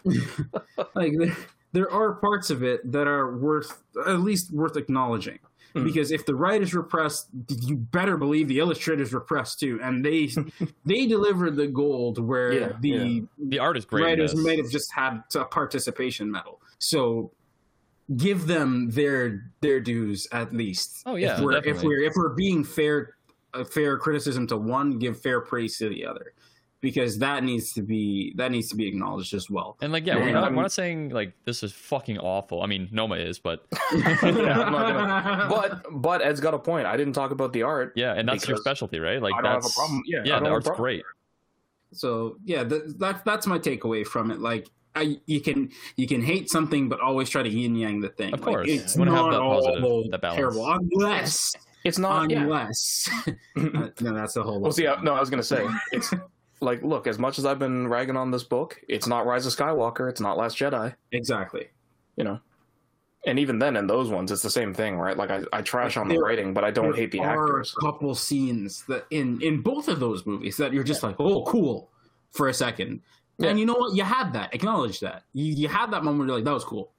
like there, there are parts of it that are worth at least worth acknowledging. Hmm. Because if the writer's repressed, you better believe the illustrator is repressed too, and they they delivered the gold where Yeah, the yeah. the art is great. writers might have just had a participation medal. So give them their their dues at least. Oh, yeah, if we're if we're if we're being fair, fair criticism to one, give fair praise to the other, because that needs to be that needs to be acknowledged as well. And like, yeah, Yeah, we're, not, we're not saying like this is fucking awful. I mean, Noma is, but Yeah, I'm not gonna- but but Ed's got a point. I didn't talk about the art. yeah, and that's your specialty, right? Like I don't have a that's problem- yeah, I yeah, don't the art's great. So yeah, th- that that's my takeaway from it. Like. I, you can you can hate something, but always try to yin yang the thing. Of Like, course. it's You wanna have not that positive- all that balance. terrible, unless It's not. Unless. Uh, no, that's the whole. Well, see, I, no, I was gonna say it's like, look, as much as I've been ragging on this book, it's not Rise of Skywalker, it's not Last Jedi, exactly. you know. And even then, in those ones, it's the same thing, right? Like I, I trash on the writing, but I don't hate the are actors. a couple scenes that in in both of those movies that you're just like, oh, cool, for a second. Yeah. And you know what? You had that. Acknowledge that. You you had that moment where you're like, that was cool.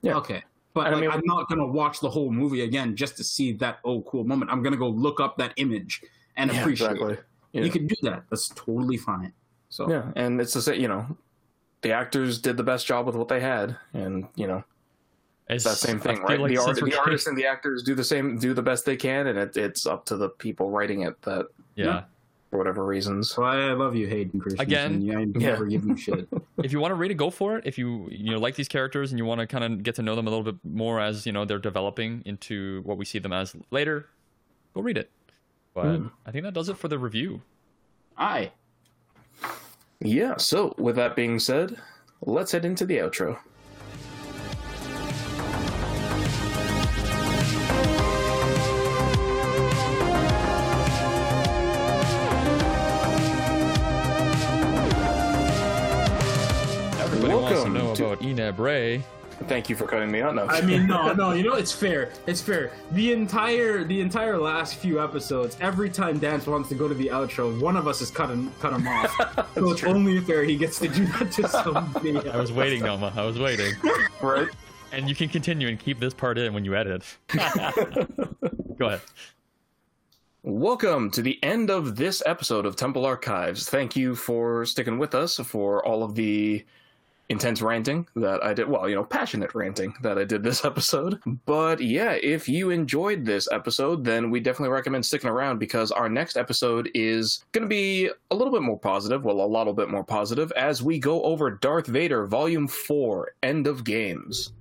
Yeah. Okay. But And I mean, i'm not gonna watch the whole movie again just to see that oh cool moment. I'm gonna go look up that image and Yeah, appreciate exactly. it. Yeah. You can do that. That's totally fine. So Yeah, and it's the same. You know, the actors did the best job with what they had, and you know, It's that same thing, right? like the, art, the artists and the actors do the same, do the best they can, and it, it's up to the people writing it that, yeah. for whatever reasons. So I, I love you, Hayden Christensen. Again, Yeah, I yeah. never give you shit. if you want to read it, go for it. If you you know like these characters and you want to kind of get to know them a little bit more as you know they're developing into what we see them as later, go read it. But Mm. I think that does it for the review. Aye. Yeah. So, with that being said, let's head into the outro. Everybody wants to Welcome know to- about Eneb Ray. Thank you for cutting me out. No, I mean, no, no. You know, it's fair. It's fair. The entire, the entire last few episodes, every time Dance wants to go to the outro, one of us is cutting, him, cut him off. so it's only fair he gets to do that to somebody. I was waiting, Noma. I was waiting. right? And you can continue and keep this part in when you edit. go ahead. Welcome to the end of this episode of Temple Archives. Thank you for sticking with us for all of the intense ranting that I did. Well, you know, passionate ranting that I did this episode. But yeah, if you enjoyed this episode, then we definitely recommend sticking around because our next episode is going to be a little bit more positive. Well, a little bit more positive as we go over Darth Vader Volume 4 End of Games.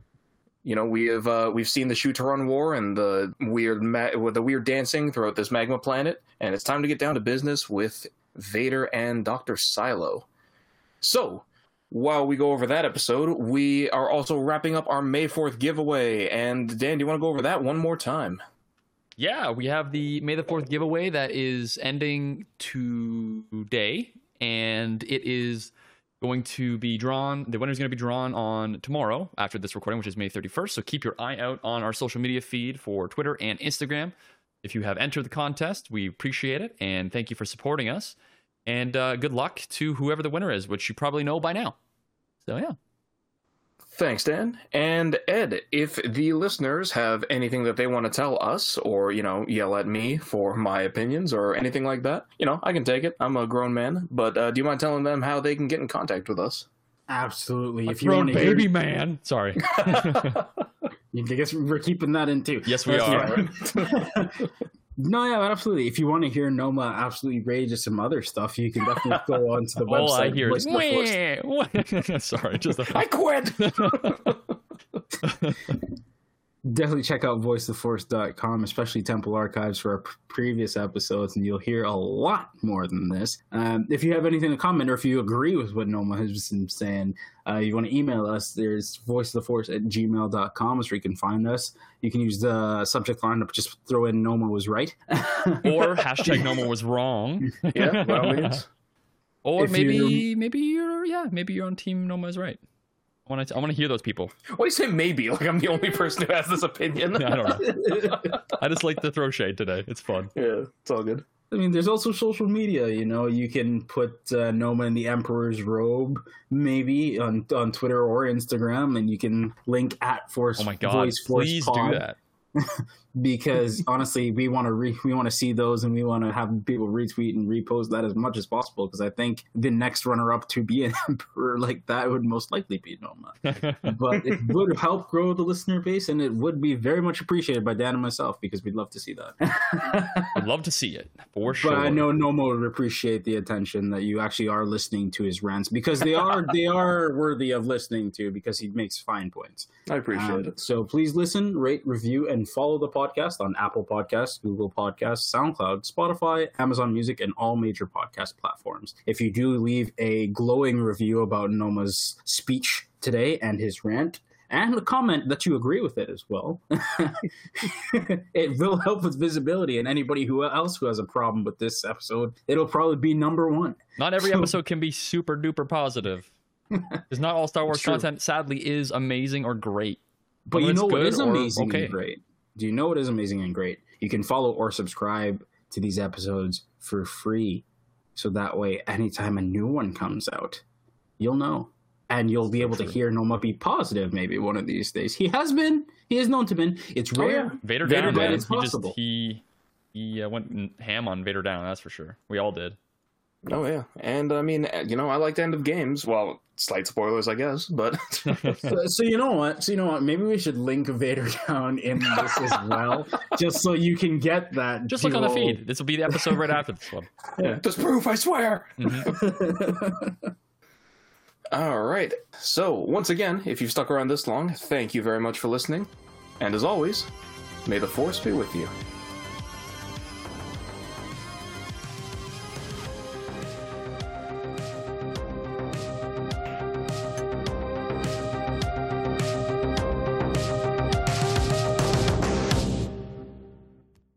You know, we have uh, we've seen the Shu-Torun War and the weird ma- with the weird dancing throughout this magma planet, and it's time to get down to business with Vader and Doctor Cylo. So, while we go over that episode, we are also wrapping up our May 4th giveaway. And Dan, do you want to go over that one more time? Yeah, we have the May the 4th giveaway that is ending today, and it is going to be drawn. The winner is going to be drawn on tomorrow after this recording, which is May 31st. So keep your eye out on our social media feed for Twitter and Instagram. If you have entered the contest, we appreciate it, and thank you for supporting us. And uh, good luck to whoever the winner is, which you probably know by now. So, yeah. Thanks, Dan. And Ed, if the listeners have anything that they want to tell us or, you know, yell at me for my opinions or anything like that, you know, I can take it. I'm a grown man. But uh, do you mind telling them how they can get in contact with us? Absolutely. A if you grown want to baby hear, man. Sorry. I guess we're keeping that in too. yes, we That's are. fine. No, yeah, absolutely. If you want to hear Noma absolutely rage at some other stuff, you can definitely go onto the All website. I hear is, Voice of the Force. Sorry, just a I quit! Definitely check out voiceoftheforce.com especially temple archives for our p- previous episodes and you'll hear a lot more than this um, if you have anything to comment or if you agree with what noma has been saying uh, you want to email us there's voiceoftheforce at gmail.com is where you can find us you can use the subject line to just throw in noma was right or hashtag Noma was wrong. yeah, by all means. Or If maybe you- maybe you're yeah maybe you're on team Noma is right. I want to I want to hear those people. Why do you say maybe? Like I'm the only person who has this opinion. I don't know. I just like to throw shade today. It's fun. yeah, it's all good. I mean, there's also social media. You know, you can put uh, Noma in the Emperor's robe, maybe on on Twitter or Instagram, and you can link at Force. Oh my god! Voice Force Please Pod, do that. Because honestly, we want to re- we want to see those, and we want to have people retweet and repost that as much as possible. Because I think the next runner up to be an Emperor like that would most likely be Noma. but it would help grow the listener base, and it would be very much appreciated by Dan and myself because we'd love to see that. I'd love to see it for sure. But I know Noma would appreciate the attention that you actually are listening to his rants because they are they are worthy of listening to because he makes fine points. I appreciate Um, it. So please listen, rate, review, and follow the podcast on Apple Podcasts, Google Podcasts, SoundCloud, Spotify, Amazon Music, and all major podcast platforms. If you do leave a glowing review about Noma's speech today and his rant, and a comment that you agree with it as well. it will help with visibility, and anybody who else who has a problem with this episode, it'll probably be number one. Not every So- episode can be super duper positive. Because not all Star Wars content, sadly, is amazing or great. But you know what is amazing okay. and great? Do you know what is amazing and great? You can follow or subscribe to these episodes for free. So that way, anytime a new one comes out, you'll know. And you'll be able to hear Noma be positive maybe one of these days. He has been. He is known to been. It's Oh, rare. yeah. Vader, Vader down, down man. is He just possible. he he uh, went ham on Vader down. That's for sure. We all did. Oh yeah, and I mean, you know, I like the end of games. Well, slight spoilers, I guess, but So, so you know what? So you know what? Maybe we should link Vader down in this as well, just so you can get that. Just look on the feed. This will be the episode right after this one. yeah, just proof, I swear. Mhm. All right. So once again, if you've stuck around this long, thank you very much for listening, and as always, may the force be with you.